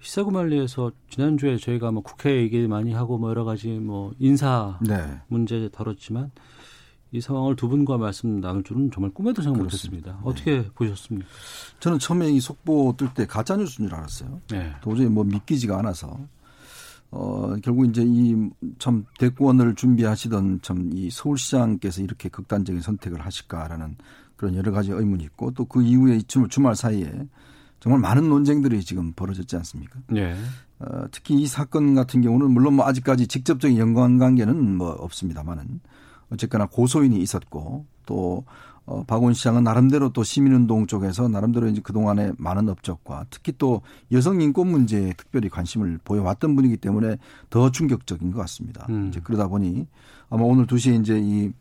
시사구말리에서 지난주에 저희가 뭐 국회 얘기 많이 하고 뭐 여러 가지 뭐 인사 네. 문제 다뤘지만 이 상황을 두 분과 말씀 나눌 줄은 정말 꿈에도 생각 못했습니다. 네. 어떻게 보셨습니까? 저는 처음에 이 속보 뜰 때 가짜 뉴스인 줄 알았어요. 네. 도저히 뭐 믿기지가 않아서 어 결국 이제 이 참 대권을 준비하시던 참 이 서울시장께서 이렇게 극단적인 선택을 하실까라는 그런 여러 가지 의문이 있고 또 그 이후에 주말 사이에 정말 많은 논쟁들이 지금 벌어졌지 않습니까? 네. 어, 특히 이 사건 같은 경우는 물론 뭐 아직까지 직접적인 연관 관계는 뭐 없습니다만은 어쨌거나 고소인이 있었고 또 어, 박원 시장은 나름대로 또 시민운동 쪽에서 나름대로 이제 그동안에 많은 업적과 특히 또 여성 인권 문제에 특별히 관심을 보여왔던 분이기 때문에 더 충격적인 것 같습니다. 음. 이제 그러다 보니 아마 오늘 2시에 이제 이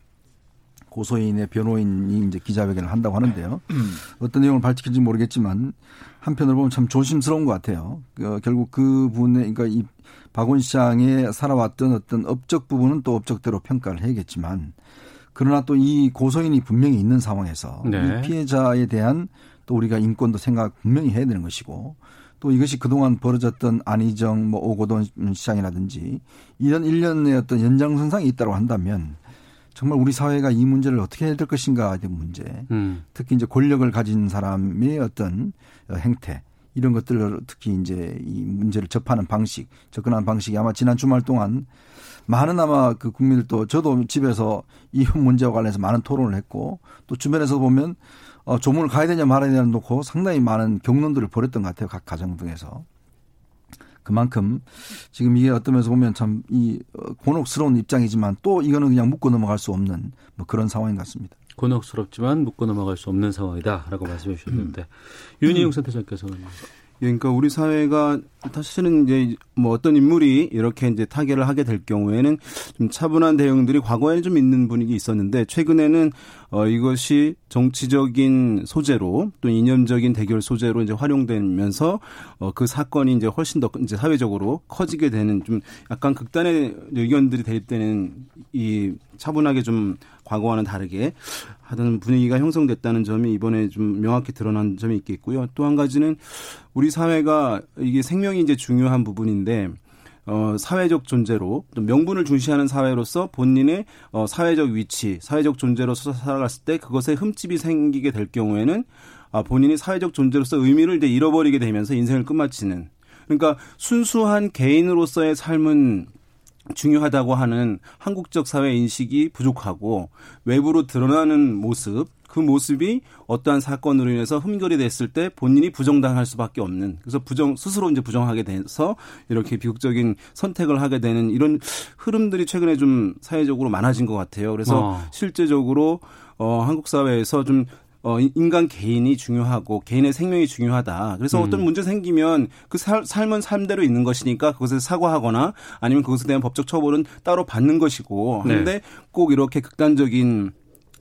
고소인의 변호인이 이제 기자회견을 한다고 하는데요. 음. 어떤 내용을 밝힐지 모르겠지만 한편으로 보면 참 조심스러운 것 같아요. 그, 결국 그 분의 그러니까 이 박원 시장의 살아왔던 어떤 업적 부분은 또 업적대로 평가를 해야겠지만 그러나 또 이 고소인이 분명히 있는 상황에서 네. 이 피해자에 대한 또 우리가 인권도 생각 분명히 해야 되는 것이고 또 이것이 그동안 벌어졌던 안희정 뭐 오고돈 시장이라든지 이런 일련의 어떤 연장선상이 있다고 한다면 정말 우리 사회가 이 문제를 어떻게 해야 될 것인가에 대한 문제, 음. 특히 이제 권력을 가진 사람의 어떤 행태 이런 것들을 특히 이제 이 문제를 접하는 방식, 접근하는 방식이 아마 지난 주말 동안 많은 아마 그 국민들도 저도 집에서 이 문제와 관련해서 많은 토론을 했고 또 주변에서 보면 어, 조문을 가야 되냐 말아야 되냐 놓고 상당히 많은 경론들을 벌였던 것 같아요. 각 가정 등에서. 그만큼 지금 이게 어떤 면에서 보면 참 이 곤혹스러운 입장이지만 또 이거는 그냥 묻고 넘어갈 수 없는 뭐 그런 상황인 것 같습니다. 곤혹스럽지만 묻고 넘어갈 수 없는 상황이다라고 말씀해 주셨는데 음. 윤희용 센터장께서는 그러니까 우리 사회가 사실은 이제 뭐 어떤 인물이 이렇게 이제 타결을 하게 될 경우에는 좀 차분한 대응들이 과거에는 좀 있는 분위기 있었는데 최근에는 어 이것이 정치적인 소재로 또 이념적인 대결 소재로 이제 활용되면서 어그 사건이 이제 훨씬 더 이제 사회적으로 커지게 되는 좀 약간 극단의 의견들이 대립되는 이 차분하게 좀 과거와는 다르게 하던 분위기가 형성됐다는 점이 이번에 좀 명확히 드러난 점이 있겠고요. 또 한 가지는 우리 사회가 이게 생명이 이제 중요한 부분인데 어, 사회적 존재로 명분을 중시하는 사회로서 본인의 어, 사회적 위치, 사회적 존재로서 살아갔을 때 그것에 흠집이 생기게 될 경우에는 아, 본인이 사회적 존재로서 의미를 이제 잃어버리게 되면서 인생을 끝마치는 그러니까 순수한 개인으로서의 삶은 중요하다고 하는 한국적 사회 인식이 부족하고 외부로 드러나는 모습 그 모습이 어떠한 사건으로 인해서 흠결이 됐을 때 본인이 부정당할 수밖에 없는 그래서 부정 스스로 이제 부정하게 돼서 이렇게 비극적인 선택을 하게 되는 이런 흐름들이 최근에 좀 사회적으로 많아진 것 같아요. 그래서 어. 실제적으로 어 한국 사회에서 좀 어, 인간 개인이 중요하고 개인의 생명이 중요하다. 그래서 음. 어떤 문제 생기면 그 살, 삶은 삶대로 있는 것이니까 그것에 사과하거나 아니면 그것에 대한 법적 처벌은 따로 받는 것이고. 그런데 네. 꼭 이렇게 극단적인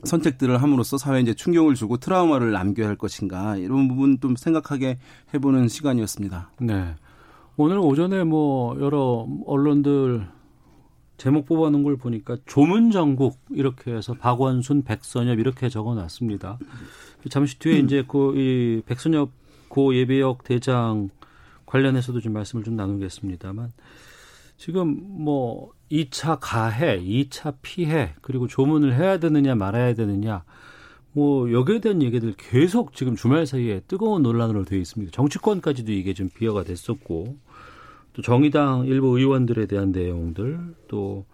선택들을 함으로써 사회에 이제 충격을 주고 트라우마를 남겨야 할 것인가 이런 부분 좀 생각하게 해보는 시간이었습니다. 네. 오늘 오전에 뭐 여러 언론들 제목 뽑아놓은 걸 보니까 조문정국 이렇게 해서 박원순, 백선엽 이렇게 적어놨습니다. 잠시 뒤에 음. 이제 그 이 백선엽 고 예비역 대장 관련해서도 좀 말씀을 좀 나누겠습니다만 지금 뭐 2차 가해, 2차 피해 그리고 조문을 해야 되느냐 말아야 되느냐 뭐 여기에 대한 얘기들 계속 지금 주말 사이에 뜨거운 논란으로 되어 있습니다. 정치권까지도 이게 좀 비화가 됐었고 또 정의당 일부 의원들에 대한 내용들 또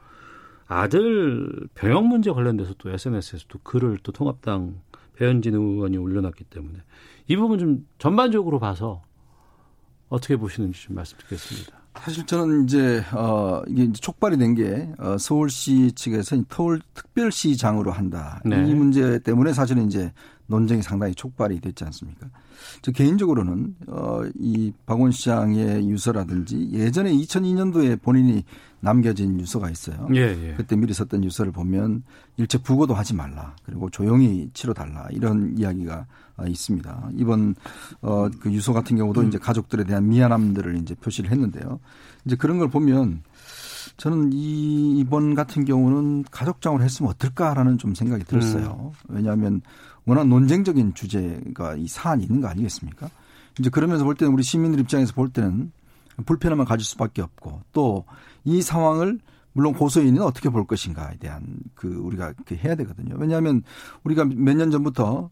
아들 병역 문제 관련돼서 또 SNS에서 도 글을 또 통합당 배현진 의원이 올려놨기 때문에 이 부분 좀 전반적으로 봐서 어떻게 보시는지 좀 말씀 드리겠습니다. 사실 저는 이제 어 이게 이제 촉발이 된 게 어, 서울시 측에서 서울 특별시장으로 한다 네. 이 문제 때문에 사실은 이제 논쟁이 상당히 촉발이 됐지 않습니까? 저 개인적으로는 어이 박원 시장의 유서라든지 예전에 2002년도에 본인이 남겨진 유서가 있어요. 예, 예. 그때 미리 썼던 유서를 보면 일체 부고도 하지 말라. 그리고 조용히 치러 달라. 이런 이야기가 있습니다. 이번 어그 유서 같은 경우도 음. 이제 가족들에 대한 미안함들을 이제 표시를 했는데요. 이제 그런 걸 보면 저는 이 이번 같은 경우는 가족장으로 했으면 어떨까라는 좀 생각이 들었어요. 음. 왜냐하면 워낙 논쟁적인 주제가 이 사안이 있는 거 아니겠습니까? 이제 그러면서 볼 때는 우리 시민들 입장에서 볼 때는 불편함을 가질 수밖에 없고 또 이 상황을 물론 고소인은 어떻게 볼 것인가에 대한 그 우리가 해야 되거든요. 왜냐하면 우리가 몇 년 전부터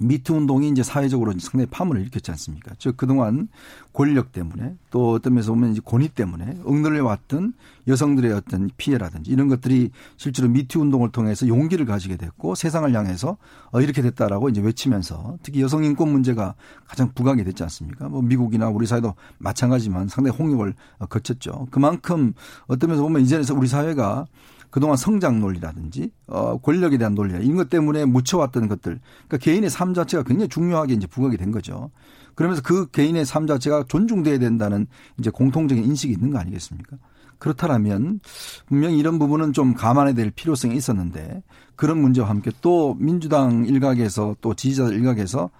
미투 운동이 이제 사회적으로 상당히 파문을 일으켰지 않습니까? 즉 그동안 권력 때문에 또 어떤 면에서 보면 이제 권위 때문에 억눌려 왔던 여성들의 어떤 피해라든지 이런 것들이 실제로 미투 운동을 통해서 용기를 가지게 됐고 세상을 향해서 어 이렇게 됐다라고 이제 외치면서 특히 여성 인권 문제가 가장 부각이 됐지 않습니까? 뭐 미국이나 우리 사회도 마찬가지지만 상당히 홍역을 거쳤죠. 그만큼 어떤 면에서 보면 이제는 우리 사회가 그동안 성장 논리라든지 어 권력에 대한 논리 이런 것 때문에 묻혀왔던 것들 그러니까 개인의 삶 자체가 굉장히 중요하게 이제 부각이 된 거죠. 그러면서 그 개인의 삶 자체가 존중돼야 된다는 이제 공통적인 인식이 있는 거 아니겠습니까? 그렇다면 분명히 이런 부분은 좀 감안해야 될 필요성이 있었는데 그런 문제와 함께 또 민주당 일각에서 또 지지자들 일각에서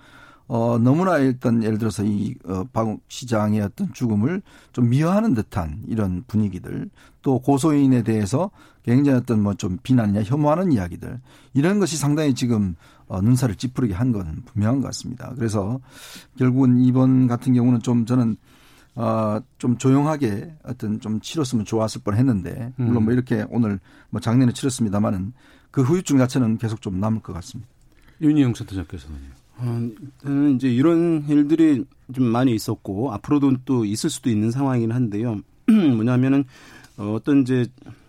어, 너무나 일단 예를 들어서 이, 어, 박 시장의 어떤 죽음을 좀 미화하는 듯한 이런 분위기들 또 고소인에 대해서 굉장히 어떤 뭐 좀 비난이나 혐오하는 이야기들 이런 것이 상당히 지금 어, 눈살을 찌푸리게 한 건 분명한 것 같습니다. 그래서 결국은 이번 같은 경우는 좀 저는 어, 좀 조용하게 어떤 좀 치렀으면 좋았을 뻔 했는데, 물론 뭐 음. 이렇게 오늘 뭐 작년에 치렀습니다만은 그 후유증 자체는 계속 좀 남을 것 같습니다. 윤희영 센터장께서는요. 어, 저는 이제 이런 일들이 좀 많이 있었고 앞으로도 또 있을 수도 있는 상황이긴 한데요. 뭐냐면은 어, 어떤 이제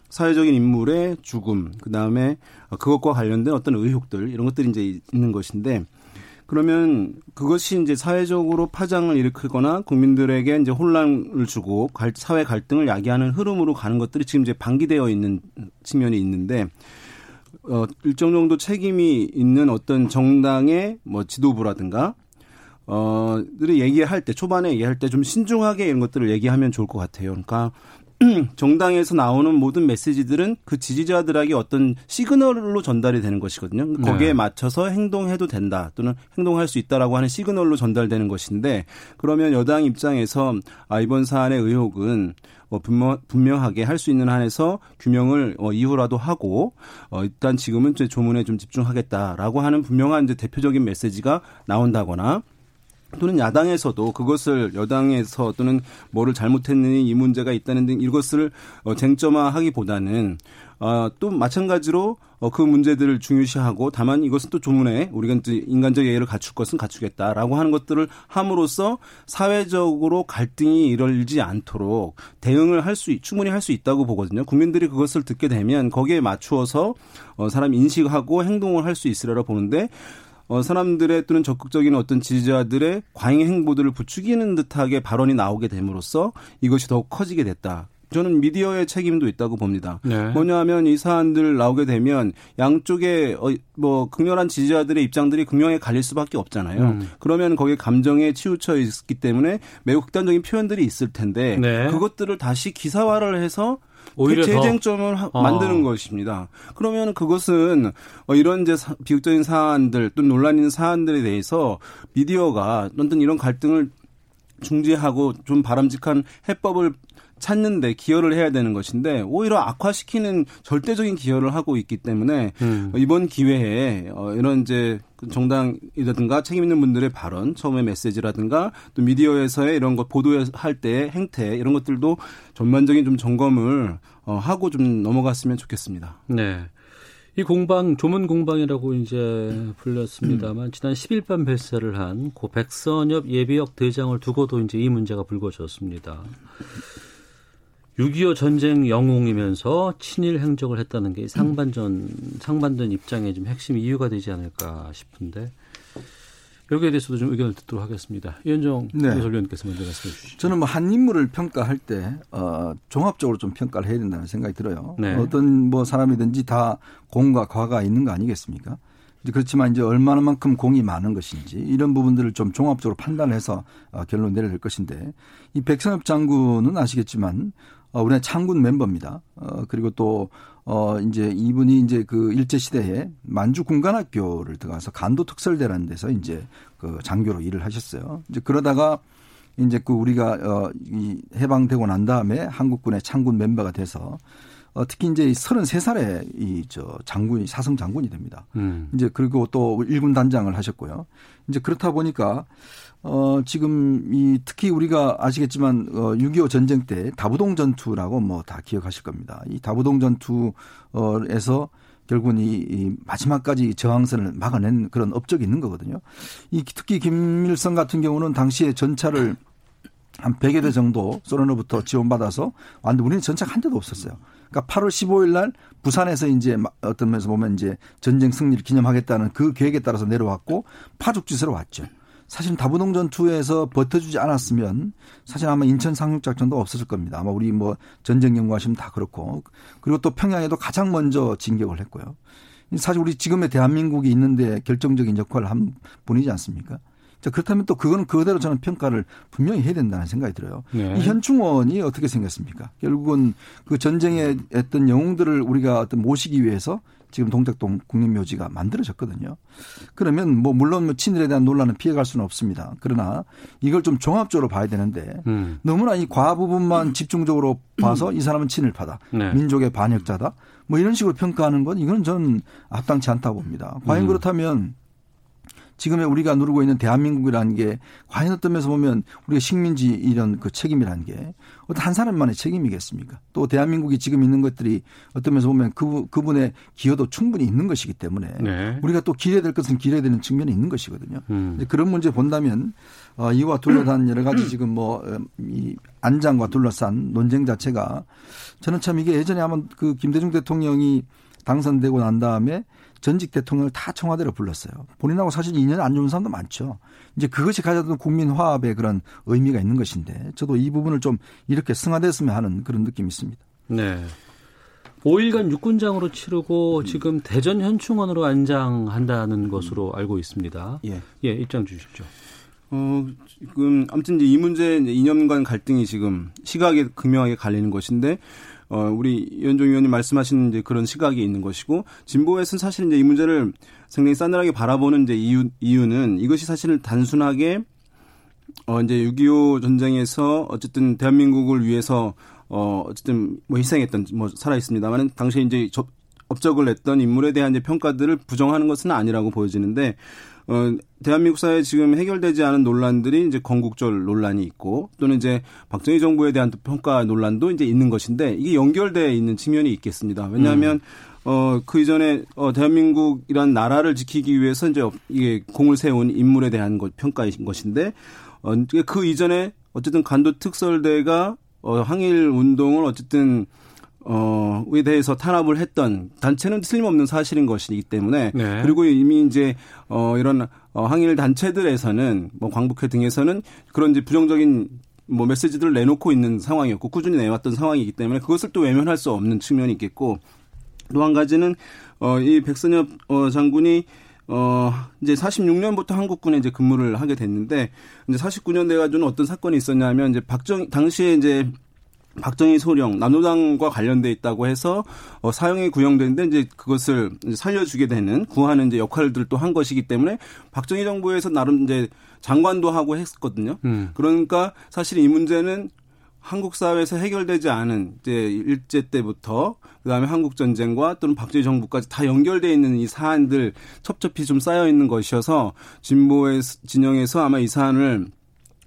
사회적인 인물의 죽음, 그 다음에 그것과 관련된 어떤 의혹들 이런 것들이 이제 있는 것인데 그러면 그것이 이제 사회적으로 파장을 일으키거나 국민들에게 이제 혼란을 주고 사회 갈등을 야기하는 흐름으로 가는 것들이 지금 이제 방기되어 있는 측면이 있는데 어, 일정 정도 책임이 있는 어떤 정당의 뭐 지도부라든가 어, 들이 얘기할 때, 초반에 얘기할 때 좀 신중하게 이런 것들을 얘기하면 좋을 것 같아요. 그러니까 정당에서 나오는 모든 메시지들은 그 지지자들에게 어떤 시그널로 전달이 되는 것이거든요. 거기에 네. 맞춰서 행동해도 된다 또는 행동할 수 있다라고 하는 시그널로 전달되는 것인데 그러면 여당 입장에서 아 이번 사안의 의혹은 뭐 분명, 분명 하게 할 수 있는 한에서 규명을 어, 이후라도 하고 어, 일단 지금은 제 조문에 좀 집중하겠다라고 하는 분명한 이제 대표적인 메시지가 나온다거나 또는 야당에서도 그것을 여당에서 또는 뭐를 잘못했느니 이 문제가 있다는 등 이것을 어, 쟁점화하기보다는 어, 또 마찬가지로 어, 그 문제들을 중요시하고 다만 이것은 또 조문에 우리가 인간적 예의를 갖출 것은 갖추겠다라고 하는 것들을 함으로써 사회적으로 갈등이 일어나지 않도록 대응을 할 수 충분히 할 수 있다고 보거든요. 국민들이 그것을 듣게 되면 거기에 맞추어서 어, 사람 인식하고 행동을 할 수 있으리라 보는데 어, 사람들의 또는 적극적인 어떤 지지자들의 과잉 행보들을 부추기는 듯하게 발언이 나오게 됨으로써 이것이 더욱 커지게 됐다. 저는 미디어의 책임도 있다고 봅니다. 네. 뭐냐하면 이 사안들 나오게 되면 양쪽에 어, 뭐 극렬한 지지자들의 입장들이 극명하게 갈릴 수밖에 없잖아요. 음. 그러면 거기에 감정에 치우쳐 있기 때문에 매우 극단적인 표현들이 있을 텐데 네. 그것들을 다시 기사화를 해서 오히려 그 재쟁점을 어. 만드는 것입니다. 그러면 그것은 어, 이런 이제 비극적인 사안들 또 논란 있는 사안들에 대해서 미디어가 어떤 이런 갈등을 중지하고 좀 바람직한 해법을 찾는데 기여를 해야 되는 것인데 오히려 악화시키는 절대적인 기여를 하고 있기 때문에 음. 이번 기회에 어, 이런 이제 정당이라든가 책임 있는 분들의 발언, 처음에 메시지라든가 또 미디어에서의 이런 것 보도할 때 행태 이런 것들도 전반적인 좀 점검을 어, 하고 좀 넘어갔으면 좋겠습니다. 네. 이 공방 조문 공방이라고 이제 불렸습니다만 음. 지난 10일 밤 발사를 한 고 백선엽 예비역 대장을 두고도 이제 이 문제가 불거졌습니다. 6.25 전쟁 영웅이면서 친일 행적을 했다는 게 상반전 상반전 입장의 좀 핵심 이유가 되지 않을까 싶은데 여기에 대해서도 좀 의견을 듣도록 하겠습니다. 이현정 네. 해설위원께서 먼저 말씀해 주시죠. 저는 뭐 한 인물을 평가할 때 어, 종합적으로 좀 평가를 해야 된다는 생각이 들어요. 네. 어떤 뭐 사람이든지 다 공과 과가 있는 거 아니겠습니까? 그렇지만 이제 얼마만큼 공이 많은 것인지 이런 부분들을 좀 종합적으로 판단해서 어, 결론 내려야 될 것인데 이 백선엽 장군은 아시겠지만 어, 우리나라 창군 멤버입니다. 어, 그리고 또, 어, 이제 이분이 이제 그 일제시대에 만주 군관학교를 들어가서 간도 특설대라는 데서 이제 그 장교로 일을 하셨어요. 이제 그러다가 이제 그 우리가 어, 이 해방되고 난 다음에 한국군의 창군 멤버가 돼서 어, 특히 이제 33살에 이 저 장군이 사성 장군이 됩니다. 음. 이제 그리고 또 일군 단장을 하셨고요. 이제 그렇다 보니까 어, 지금 이 특히 우리가 아시겠지만 어, 6.25 전쟁 때 다부동 전투라고 뭐 다 기억하실 겁니다. 이 다부동 전투에서 결국은 이, 이 마지막까지 저항선을 막아낸 그런 업적이 있는 거거든요. 이 특히 김일성 같은 경우는 당시에 전차를 한 100여 대 정도 소련으로부터 지원받아서 완전 우리는 전차가 한 대도 없었어요. 그러니까 8월 15일 날 부산에서 이제 어떤 면에서 보면 이제 전쟁 승리를 기념하겠다는 그 계획에 따라서 내려왔고 파죽지세로 왔죠. 사실 다부동 전투에서 버텨주지 않았으면 사실 아마 인천 상륙작전도 없었을 겁니다. 아마 우리 뭐 전쟁 연구하시면 다 그렇고 그리고 또 평양에도 가장 먼저 진격을 했고요. 사실 우리 지금의 대한민국이 있는데 결정적인 역할을 한 분이지 않습니까? 자, 그렇다면 또 그거는 그대로 저는 평가를 분명히 해야 된다는 생각이 들어요. 네. 이 현충원이 어떻게 생겼습니까? 결국은 그 전쟁에 했던 영웅들을 우리가 어떤 모시기 위해서 지금 동작동 국립묘지가 만들어졌거든요. 그러면 뭐 물론 뭐 친일에 대한 논란은 피해갈 수는 없습니다. 그러나 이걸 좀 종합적으로 봐야 되는데 음. 너무나 이 과 부분만 집중적으로 봐서 이 사람은 친일파다. 네. 민족의 반역자다. 뭐 이런 식으로 평가하는 건 이건 저는 합당치 않다고 봅니다. 과연 음. 그렇다면 지금의 우리가 누르고 있는 대한민국이라는 게 과연 어떤 면에서 보면 우리가 식민지 이런 그 책임이라는 게 어떤 한 사람만의 책임이겠습니까? 또 대한민국이 지금 있는 것들이 어떤 면에서 보면 그, 그분의 기여도 충분히 있는 것이기 때문에 네. 우리가 또 기대야 될 것은 기대야 되는 측면이 있는 것이거든요. 음. 그런 문제 본다면 어, 이와 둘러싼 여러 가지 지금 뭐이 어, 안장과 둘러싼 논쟁 자체가 저는 참 이게 예전에 아마 그 김대중 대통령이 당선되고 난 다음에 전직 대통령을 다 청와대로 불렀어요. 본인하고 사실 인연 안 좋은 사람도 많죠. 이제 그것이 가져던 국민 화합의 그런 의미가 있는 것인데 저도 이 부분을 좀 이렇게 승화됐으면 하는 그런 느낌이 있습니다. 네. 5일간 육군장으로 치르고 지금 대전 현충원으로 안장한다는 것으로 알고 있습니다. 예. 예, 입장 주십시오. 어, 지금 아무튼 이제 이 문제 이제 이념 간 갈등이 지금 시각에 극명하게 갈리는 것인데 어, 우리 연종 의원님 말씀하시는 이제 그런 시각이 있는 것이고 진보에서는 사실 이제 이 문제를 상당히 싸늘하게 바라보는 이제 이유 이유는 이것이 사실은 단순하게 어 이제 6.25 전쟁에서 어쨌든 대한민국을 위해서 어 어쨌든 뭐 희생했던 뭐 살아 있습니다만은 당시에 이제 접, 업적을 냈던 인물에 대한 이제 평가들을 부정하는 것은 아니라고 보여지는데 어, 대한민국 사회에 지금 해결되지 않은 논란들이 이제 건국절 논란이 있고 또는 이제 박정희 정부에 대한 평가 논란도 이제 있는 것인데 이게 연결돼 있는 측면이 있겠습니다. 왜냐하면 음. 어, 그 이전에, 어, 대한민국이란 나라를 지키기 위해서 이제 이게 공을 세운 인물에 대한 것, 평가인 것인데, 어, 그 이전에 어쨌든 간도 특설대가 어, 항일 운동을 어쨌든 어, 에 대해서 탄압을 했던 단체는 틀림없는 사실인 것이기 때문에 네. 그리고 이미 이제 어, 이런 어, 항일 단체들에서는 뭐 광복회 등에서는 그런 이제 부정적인 뭐 메시지들을 내놓고 있는 상황이었고 꾸준히 내왔던 상황이기 때문에 그것을 또 외면할 수 없는 측면이 있겠고 또 한 가지는 어, 이 백선엽 어, 장군이 어, 이제 46년부터 한국군에 이제 근무를 하게 됐는데, 이제 49년 돼가지고는 어떤 사건이 있었냐면, 이제 박정, 당시에 이제 박정희 소령 남노당과 관련돼 있다고 해서 어, 사형이 구형되는데 이제 그것을 이제 살려주게 되는 구하는 이제 역할들을 또 한 것이기 때문에 박정희 정부에서 나름 이제 장관도 하고 했거든요. 음. 그러니까 사실 이 문제는 한국 사회에서 해결되지 않은 이제 일제 때부터 그다음에 한국 전쟁과 또는 박정희 정부까지 다 연결돼 있는 이 사안들 첩첩히 좀 쌓여 있는 것이어서 진보의 진영에서 아마 이 사안을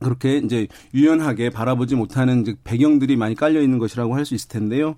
그렇게 이제 유연하게 바라보지 못하는 배경들이 많이 깔려 있는 것이라고 할 수 있을 텐데요.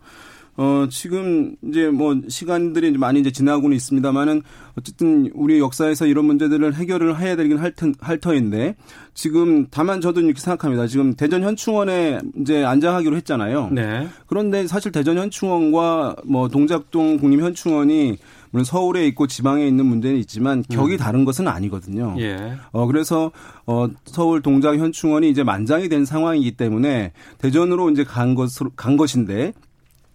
어, 지금 이제 뭐 시간들이 많이 이제 지나고는 있습니다만은 어쨌든 우리 역사에서 이런 문제들을 해결을 해야 되긴 할, 터, 할 터인데 지금 다만 저도 이렇게 생각합니다. 지금 대전 현충원에 이제 안장하기로 했잖아요. 네. 그런데 사실 대전 현충원과 뭐 동작동 국립 현충원이 물론 서울에 있고 지방에 있는 문제는 있지만 격이 음. 다른 것은 아니거든요. 예. 어 그래서 어 서울 동작 현충원이 이제 만장이 된 상황이기 때문에 대전으로 이제 간 것으로 간 것인데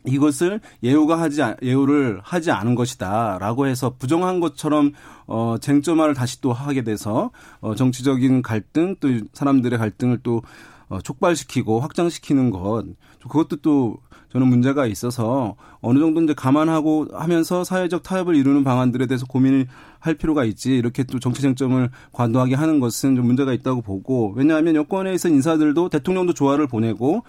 이것을 예우가 하지 예우를 하지 않은 것이다라고 해서 부정한 것처럼 어 쟁점화를 다시 또 하게 돼서 어 정치적인 갈등 또 사람들의 갈등을 또 어, 촉발시키고 확장시키는 것 그것도 또 저는 문제가 있어서 어느 정도 이제 감안하고 하면서 사회적 타협을 이루는 방안들에 대해서 고민을 할 필요가 있지 이렇게 또 정치 쟁점을 과도하게 하는 것은 좀 문제가 있다고 보고 왜냐하면 여권에 있는 인사들도 대통령도 조화를 보내고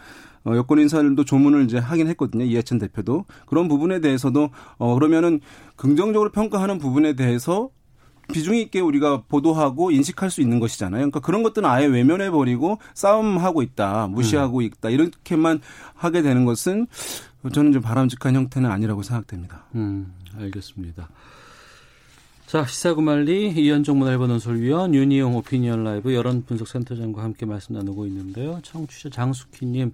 어, 여권 인사들도 조문을 이제 하긴 했거든요. 이해찬 대표도. 그런 부분에 대해서도, 어, 그러면은 긍정적으로 평가하는 부분에 대해서 비중 있게 우리가 보도하고 인식할 수 있는 것이잖아요. 그러니까 그런 것들은 아예 외면해 버리고 싸움하고 있다, 무시하고 음. 있다 이렇게만 하게 되는 것은 저는 좀 바람직한 형태는 아니라고 생각됩니다. 음, 알겠습니다. 자, 시사구말리 이현종 문화일보논설위원 윤희용 오피니언 라이브 여론분석센터장과 함께 말씀 나누고 있는데요. 청취자 장숙희님,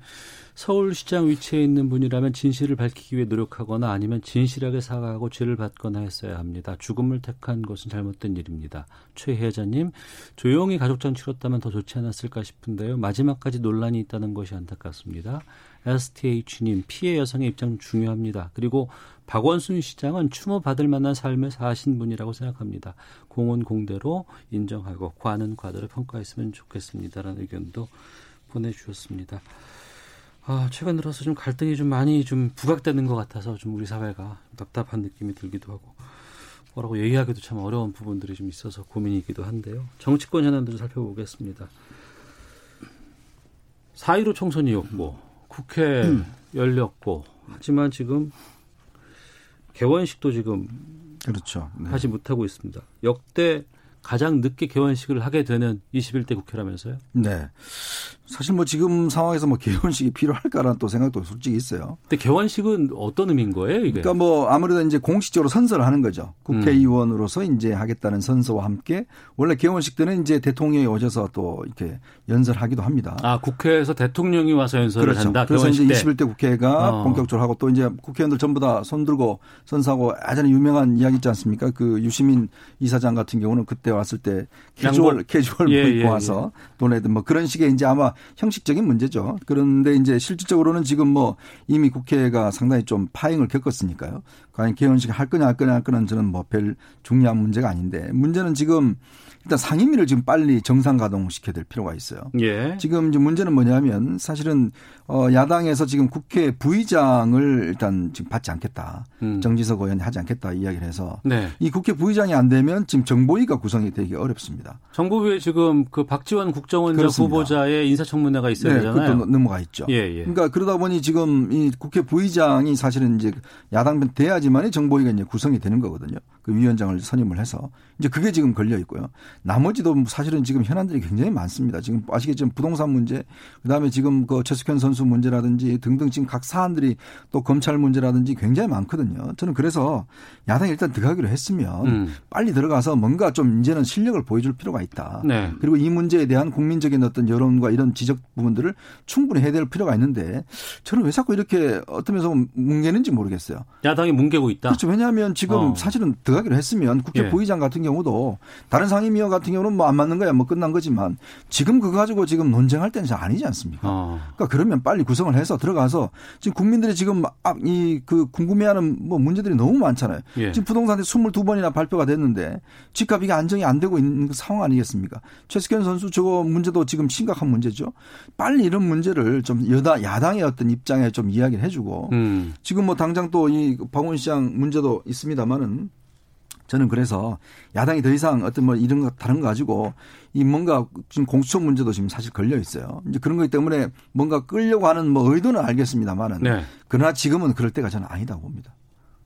서울시장 위치에 있는 분이라면 진실을 밝히기 위해 노력하거나 아니면 진실하게 사과하고 죄를 받거나 했어야 합니다. 죽음을 택한 것은 잘못된 일입니다. 최혜자님, 조용히 가족전 치렀다면 더 좋지 않았을까 싶은데요. 마지막까지 논란이 있다는 것이 안타깝습니다. STH님, 피해 여성의 입장 중요합니다. 그리고 박원순 시장은 추모 받을 만한 삶을 사신 분이라고 생각합니다. 공은 공대로 인정하고 과는 과대로 평가했으면 좋겠습니다라는 의견도 보내주셨습니다. 아, 최근 들어서 좀 갈등이 좀 많이 좀 부각되는 것 같아서 좀 우리 사회가 답답한 느낌이 들기도 하고 뭐라고 얘기하기도 참 어려운 부분들이 좀 있어서 고민이기도 한데요. 정치권 현안들을 살펴보겠습니다. 4.15 총선 이었고 국회 음. 열렸고 하지만 지금 개원식도 지금 그렇죠. 네. 하지 못하고 있습니다. 역대 가장 늦게 개원식을 하게 되는 21대 국회라면서요? 네. 사실 뭐 지금 상황에서 뭐 개원식이 필요할까라는 또 생각도 솔직히 있어요. 근데 개원식은 어떤 의미인 거예요, 이게? 그러니까 뭐 아무래도 이제 공식적으로 선서를 하는 거죠. 국회의원으로서 음. 이제 하겠다는 선서와 함께 원래 개원식 때는 이제 대통령이 오셔서 또 이렇게 연설하기도 합니다. 아, 국회에서 대통령이 와서 연설을 그렇죠. 한다. 그래서 이제 21대 국회가 어. 본격적으로 하고 또 이제 국회의원들 전부 다 손 들고 선서하고 아주 유명한 이야기 있지 않습니까? 그 유시민 이사장 같은 경우는 그때 왔을 때 캐주얼 캐주얼 예, 입고 예, 와서 예. 도네든 뭐 그런 식의 이제 아마 형식적인 문제죠. 그런데 이제 실질적으로는 지금 뭐 이미 국회가 상당히 좀 파행을 겪었으니까요. 과연 개헌식 할 거냐 할 거냐 할 거는 저는 뭐 별 중요한 문제가 아닌데 문제는 지금 일단 상임위를 지금 빨리 정상 가동시켜야 될 필요가 있어요. 예. 지금 이제 문제는 뭐냐면 사실은 어 야당에서 지금 국회 부의장을 일단 지금 받지 않겠다. 음. 정지석 의원이 하지 않겠다 이야기를 해서 네. 이 국회 부의장이 안 되면 지금 정보위가 구성이 되기 어렵습니다. 정보위에 지금 그 박지원 국정원장 후보자의 인사청문회가 있어야 네, 되잖아요. 그것도 넘어가 있죠. 예, 예. 그러니까 그러다 보니 지금 이 국회 부의장이 사실은 이제 야당 돼야지 만이 정보위가 이제 구성이 되는 거거든요. 그 위원장을 선임을 해서 이제 그게 지금 걸려 있고요. 나머지도 사실은 지금 현안들이 굉장히 많습니다. 지금 아시겠지만 부동산 문제, 그다음에 지금 그 최숙현 선수 문제라든지 등등 지금 각 사안들이 또 검찰 문제라든지 굉장히 많거든요. 저는 그래서 야당이 일단 들어가기로 했으면 음. 빨리 들어가서 뭔가 좀 이제는 실력을 보여줄 필요가 있다. 네. 그리고 이 문제에 대한 국민적인 어떤 여론과 이런 지적 부분들을 충분히 해야 될 필요가 있는데 저는 왜 자꾸 이렇게 어떤 면에서 뭉개는지 모르겠어요. 야당이 뭉개고 있다. 그렇죠. 왜냐하면 지금 어. 사실은 들어가기로 했으면 국회 예. 부의장 같은 경우도 다른 상임위원 같은 경우는 뭐 안 맞는 거야 뭐 끝난 거지만 지금 그거 가지고 지금 논쟁할 때는 잘 아니지 않습니까? 어. 그러니까 그러면 빨리 구성을 해서 들어가서 지금 국민들이 지금 이그 궁금해하는 뭐 문제들이 너무 많잖아요. 예. 지금 부동산에 22번이나 발표가 됐는데 집값 이게 안정이 안 되고 있는 그 상황 아니겠습니까? 최석현 선수 저거 문제도 지금 심각한 문제죠. 빨리 이런 문제를 좀 여당 야당의 어떤 입장에 좀 이야기를 해주고 음. 지금 뭐 당장 또 이 박원 시장 문제도 있습니다만은 저는 그래서 야당이 더 이상 어떤 뭐 이런 거 다른 거 가지고 이 뭔가 지금 공수처 문제도 지금 사실 걸려 있어요. 이제 그런 거기 때문에 뭔가 끌려고 하는 뭐 의도는 알겠습니다만은 네. 그러나 지금은 그럴 때가 저는 아니다고 봅니다.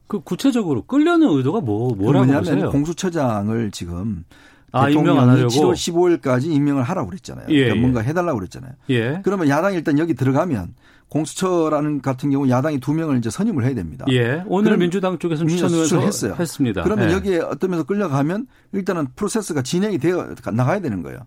그 구체적으로 끌려는 의도가 뭐 뭐라고 뭐냐면 보세요? 공수처장을 지금 아, 대통령이 7월 15일까지 임명을 하라고 그랬잖아요. 예, 그러니까 뭔가 해달라고 그랬잖아요. 예. 그러면 야당이 일단 여기 들어가면 공수처라는 같은 경우 야당이 두 명을 이제 선임을 해야 됩니다. 예. 오늘 민주당 쪽에서는 추천을 했어요. 했습니다. 그러면 예. 여기에 어떤 면에서 끌려가면 일단은 프로세스가 진행이 되어 나가야 되는 거예요.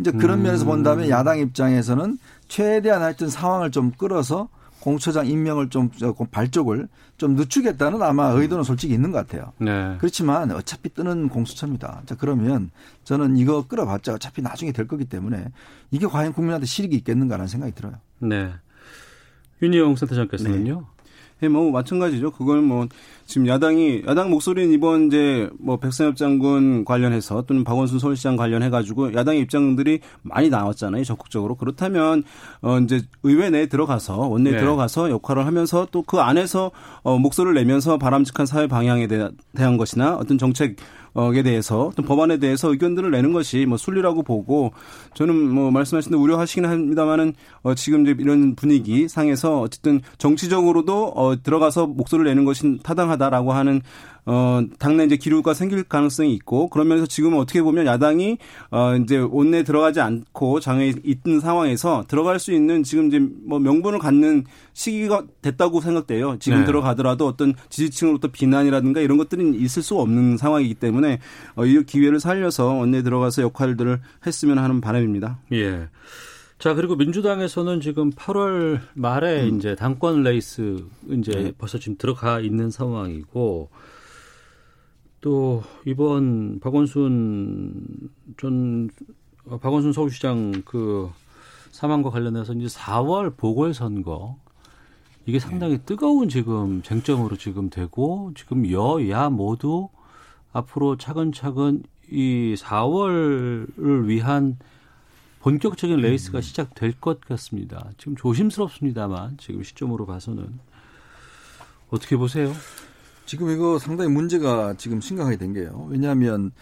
이제 그런 음. 면에서 본다면 야당 입장에서는 최대한 하여튼 상황을 좀 끌어서 공수처장 임명을 좀 발족을 좀 늦추겠다는 아마 의도는 솔직히 있는 것 같아요. 네. 그렇지만 어차피 뜨는 공수처입니다. 자 그러면 저는 이거 끌어봤자 어차피 나중에 될 거기 때문에 이게 과연 국민한테 실익이 있겠는가라는 생각이 들어요. 네. 윤희영 센터장께서는요. 네. 네, 뭐 마찬가지죠. 그걸 뭐 지금 야당이 야당 목소리는 이번 이제 뭐 백선엽 장군 관련해서 또는 박원순 서울시장 관련해 가지고 야당의 입장들이 많이 나왔잖아요. 적극적으로 그렇다면 어 이제 의회 내에 들어가서 원내 네. 들어가서 역할을 하면서 또 그 안에서 어 목소리를 내면서 바람직한 사회 방향에 대한 것이나 어떤 정책 에 대해서 또 법안에 대해서 의견들을 내는 것이 뭐 순리라고 보고 저는 뭐 말씀하신 대로 우려하시긴 합니다만은 어 지금 이제 이런 분위기 상에서 어쨌든 정치적으로도 어 들어가서 목소리를 내는 것이 타당하다라고 하는 어, 당내 이제 기류가 생길 가능성이 있고 그러면서 지금 어떻게 보면 야당이 어, 이제 원내 들어가지 않고 장에 있는 상황에서 들어갈 수 있는 지금 이제 뭐 명분을 갖는 시기가 됐다고 생각돼요. 지금 네. 들어가더라도 어떤 지지층으로부터 비난이라든가 이런 것들이 있을 수 없는 상황이기 때문에 어, 이 기회를 살려서 원내 들어가서 역할들을 했으면 하는 바람입니다. 예. 자, 그리고 민주당에서는 지금 8월 말에 음. 이제 당권 레이스 이제 네. 벌써 지금 들어가 있는 상황이고 또 이번 박원순 전 어, 박원순 서울시장 그 사망과 관련해서 이제 4월 보궐선거 이게 상당히 네. 뜨거운 지금 쟁점으로 지금 되고 지금 여야 모두 앞으로 차근차근 이 4월을 위한 본격적인 레이스가 음. 시작될 것 같습니다. 지금 조심스럽습니다만 지금 시점으로 봐서는 어떻게 보세요? 지금 이거 상당히 문제가 지금 심각하게 된 게요. 왜냐하면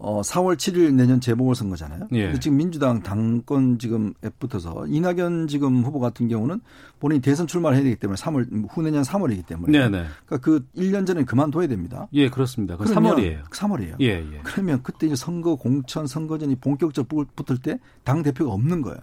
어 4월 7일 내년 재보궐선거잖아요. 예. 근데 지금 민주당 당권 지금 에 붙어서 이낙연 지금 후보 같은 경우는 본인이 대선 출마를 해야 되기 때문에 3월 후내년 3월이기 때문에 네네. 그러니까 그 1년 전에 그만둬야 됩니다. 예, 그렇습니다. 그 3월이에요. 3월이에요. 예, 예. 그러면 그때 이제 선거 공천 선거전이 본격적으로 붙을 때 당 대표가 없는 거예요.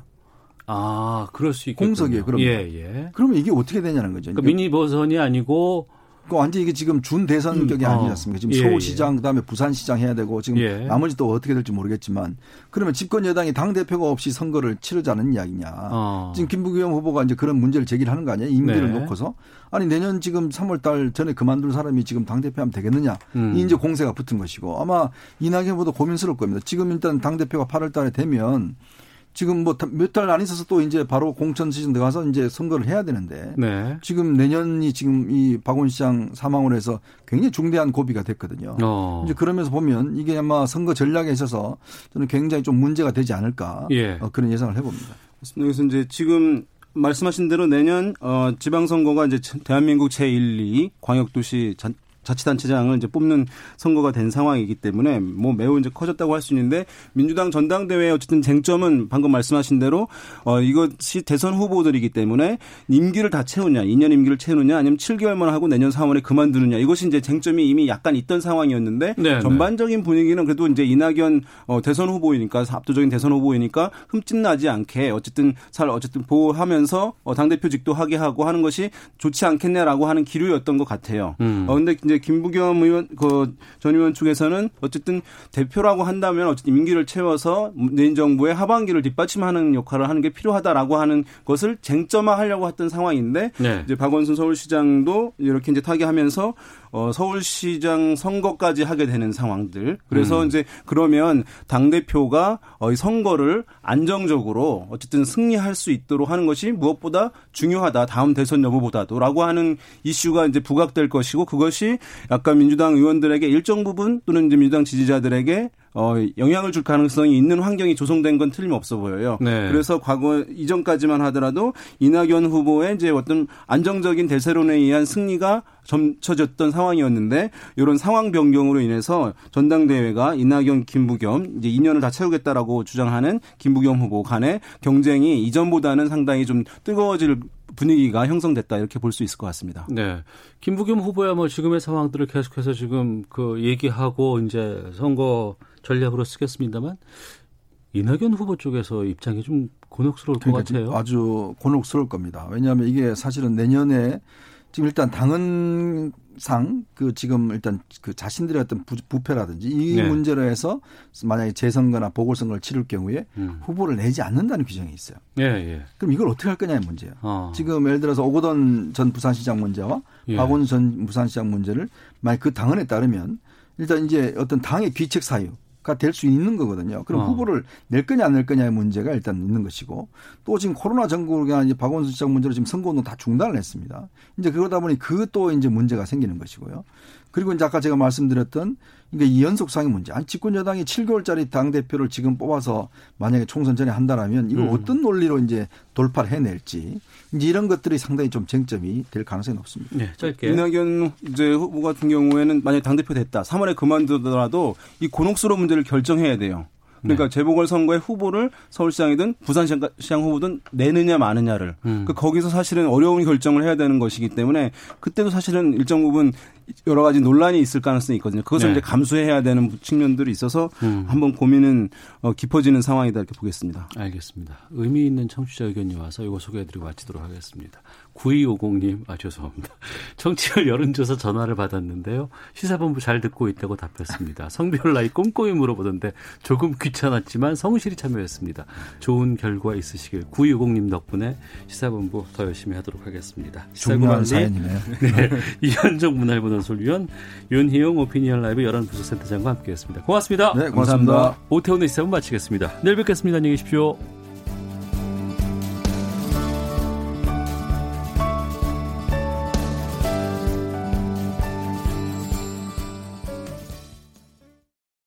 아, 그럴 수 있겠군요. 공석이에요. 그러면. 예, 예. 그러면 이게 어떻게 되냐는 거죠. 그러니까 미니 버전이 아니고 그 완전 이게 지금 준 대선격이 음. 아니지 어. 않습니까? 지금 예, 서울시장 예. 그다음에 부산시장 해야 되고 지금 예. 나머지 또 어떻게 될지 모르겠지만 그러면 집권 여당이 당 대표가 없이 선거를 치르자는 이야기냐? 어. 지금 김부겸 후보가 이제 그런 문제를 제기를 하는 거 아니에요? 임기를 네. 놓고서 아니 내년 지금 3월달 전에 그만둘 사람이 지금 당 대표하면 되겠느냐? 음. 이 이제 공세가 붙은 것이고 아마 이낙연 후보도 고민스러울 겁니다. 지금 일단 당 대표가 8월달에 되면 지금 뭐 몇 달 안 있어서 또 이제 바로 공천 시즌 들어가서 이제 선거를 해야 되는데 네. 지금 내년이 지금 이 박원 시장 사망으로 해서 굉장히 중대한 고비가 됐거든요. 어. 이제 그러면서 보면 이게 아마 선거 전략에 있어서 저는 굉장히 좀 문제가 되지 않을까 예. 어, 그런 예상을 해봅니다. 그래서 이제 지금 말씀하신 대로 내년 어 지방선거가 이제 대한민국 제1, 2 광역도시 자치단체장을 이제 뽑는 선거가 된 상황이기 때문에 뭐 매우 이제 커졌다고 할 수 있는데 민주당 전당대회 어쨌든 쟁점은 방금 말씀하신 대로 어 이것이 대선 후보들이기 때문에 임기를 다 채우냐, 2년 임기를 채우느냐 아니면 7개월만 하고 내년 3월에 그만두느냐 이것이 이제 쟁점이 이미 약간 있던 상황이었는데 네, 네. 전반적인 분위기는 그래도 이제 이낙연 어 대선 후보이니까 압도적인 대선 후보이니까 흠집 나지 않게 어쨌든 잘 어쨌든 보호하면서 어 당 대표직도 하게 하고 하는 것이 좋지 않겠냐라고 하는 기류였던 것 같아요. 음. 어 근데 이제 이제 김부겸 의원 그 전 의원 측에서는 어쨌든 대표라고 한다면 어쨌든 임기를 채워서 문재인 정부의 하반기를 뒷받침하는 역할을 하는 게 필요하다라고 하는 것을 쟁점화하려고 했던 상황인데 네. 이제 박원순 서울시장도 이렇게 이제 타개하면서 어, 서울시장 선거까지 하게 되는 상황들. 그래서 음. 이제 그러면 당 대표가 어, 이 선거를 안정적으로 어쨌든 승리할 수 있도록 하는 것이 무엇보다 중요하다. 다음 대선 여부보다도라고 하는 이슈가 이제 부각될 것이고 그것이 약간 민주당 의원들에게 일정 부분 또는 이제 민주당 지지자들에게 어, 영향을 줄 가능성이 있는 환경이 조성된 건 틀림없어 보여요. 네. 그래서 과거 이전까지만 하더라도 이낙연 후보의 이제 어떤 안정적인 대세론에 의한 승리가 점쳐졌던 상황이었는데 이런 상황 변경으로 인해서 전당대회가 이낙연, 김부겸 이제 2년을 다 채우겠다라고 주장하는 김부겸 후보 간의 경쟁이 이전보다는 상당히 좀 뜨거워질 분위기가 형성됐다 이렇게 볼 수 있을 것 같습니다. 네. 김부겸 후보야 뭐 지금의 상황들을 계속해서 지금 그 얘기하고 이제 선거 전략으로 쓰겠습니다만 이낙연 후보 쪽에서 입장이 좀 곤혹스러울 그러니까 것 같아요. 아주 곤혹스러울 겁니다. 왜냐하면 이게 사실은 내년에 지금 일단 당은 상그 지금 일단 그 자신들의 어떤 부, 부패라든지 이 네. 문제로 해서 만약에 재선거나 보궐선거를 치를 경우에 음. 후보를 내지 않는다는 규정이 있어요. 예, 예. 그럼 이걸 어떻게 할 거냐의 문제예요. 어. 지금 예를 들어서 오거돈 전 부산시장 문제와 예. 박원 전 부산시장 문제를 만약 그 당헌에 따르면 일단 이제 어떤 당의 귀책 사유 가 될 수 있는 거거든요. 그럼 어. 후보를 낼 거냐 안 낼 거냐의 문제가 일단 있는 것이고 또 지금 코로나 전국에 이제 박원순 시장 문제로 지금 선거운동 다 중단을 했습니다. 이제 그러다 보니 그 또 이제 문제가 생기는 것이고요. 그리고 이제 아까 제가 말씀드렸던 그러니까 이 연속상의 문제. 아니 집권 여당이 7개월짜리 당 대표를 지금 뽑아서 만약에 총선 전에 한다라면 이걸 음. 어떤 논리로 이제 돌파를 해낼지 이제 이런 것들이 상당히 좀 쟁점이 될 가능성이 높습니다. 네, 짧게. 이낙연 이제 후보 같은 경우에는 만약 당 대표 됐다. 3월에 그만두더라도 이 곤혹스러운 문제를 결정해야 돼요. 그러니까 네. 재보궐 선거에 후보를 서울시장이든 부산시장 후보든 내느냐 마느냐를 음. 그 거기서 사실은 어려운 결정을 해야 되는 것이기 때문에 그때도 사실은 일정 부분 여러 가지 논란이 있을 가능성이 있거든요. 그것을 네. 이제 감수해야 되는 측면들이 있어서 음. 한번 고민은 어, 깊어지는 상황이다 이렇게 보겠습니다. 알겠습니다. 의미 있는 청취자 의견이 와서 이거 소개해드리고 마치도록 하겠습니다. 9250님, 아, 죄송합니다. 청취율 여론조사 전화를 받았는데요. 시사본부 잘 듣고 있다고 답했습니다. 성별 나이 꼼꼼히 물어보던데 조금 귀찮았지만 성실히 참여했습니다. 좋은 결과 있으시길 9250님 덕분에 시사본부 더 열심히 하도록 하겠습니다. 사연이네요. 네. 이현정 문화일보 논설위원 윤희용 오피니언 라이브 열한 부서 센터장과 함께했습니다. 고맙습니다. 네, 고맙습니다. 오태훈의 시사본 마치겠습니다. 내일 뵙겠습니다. 안녕히 계십시오.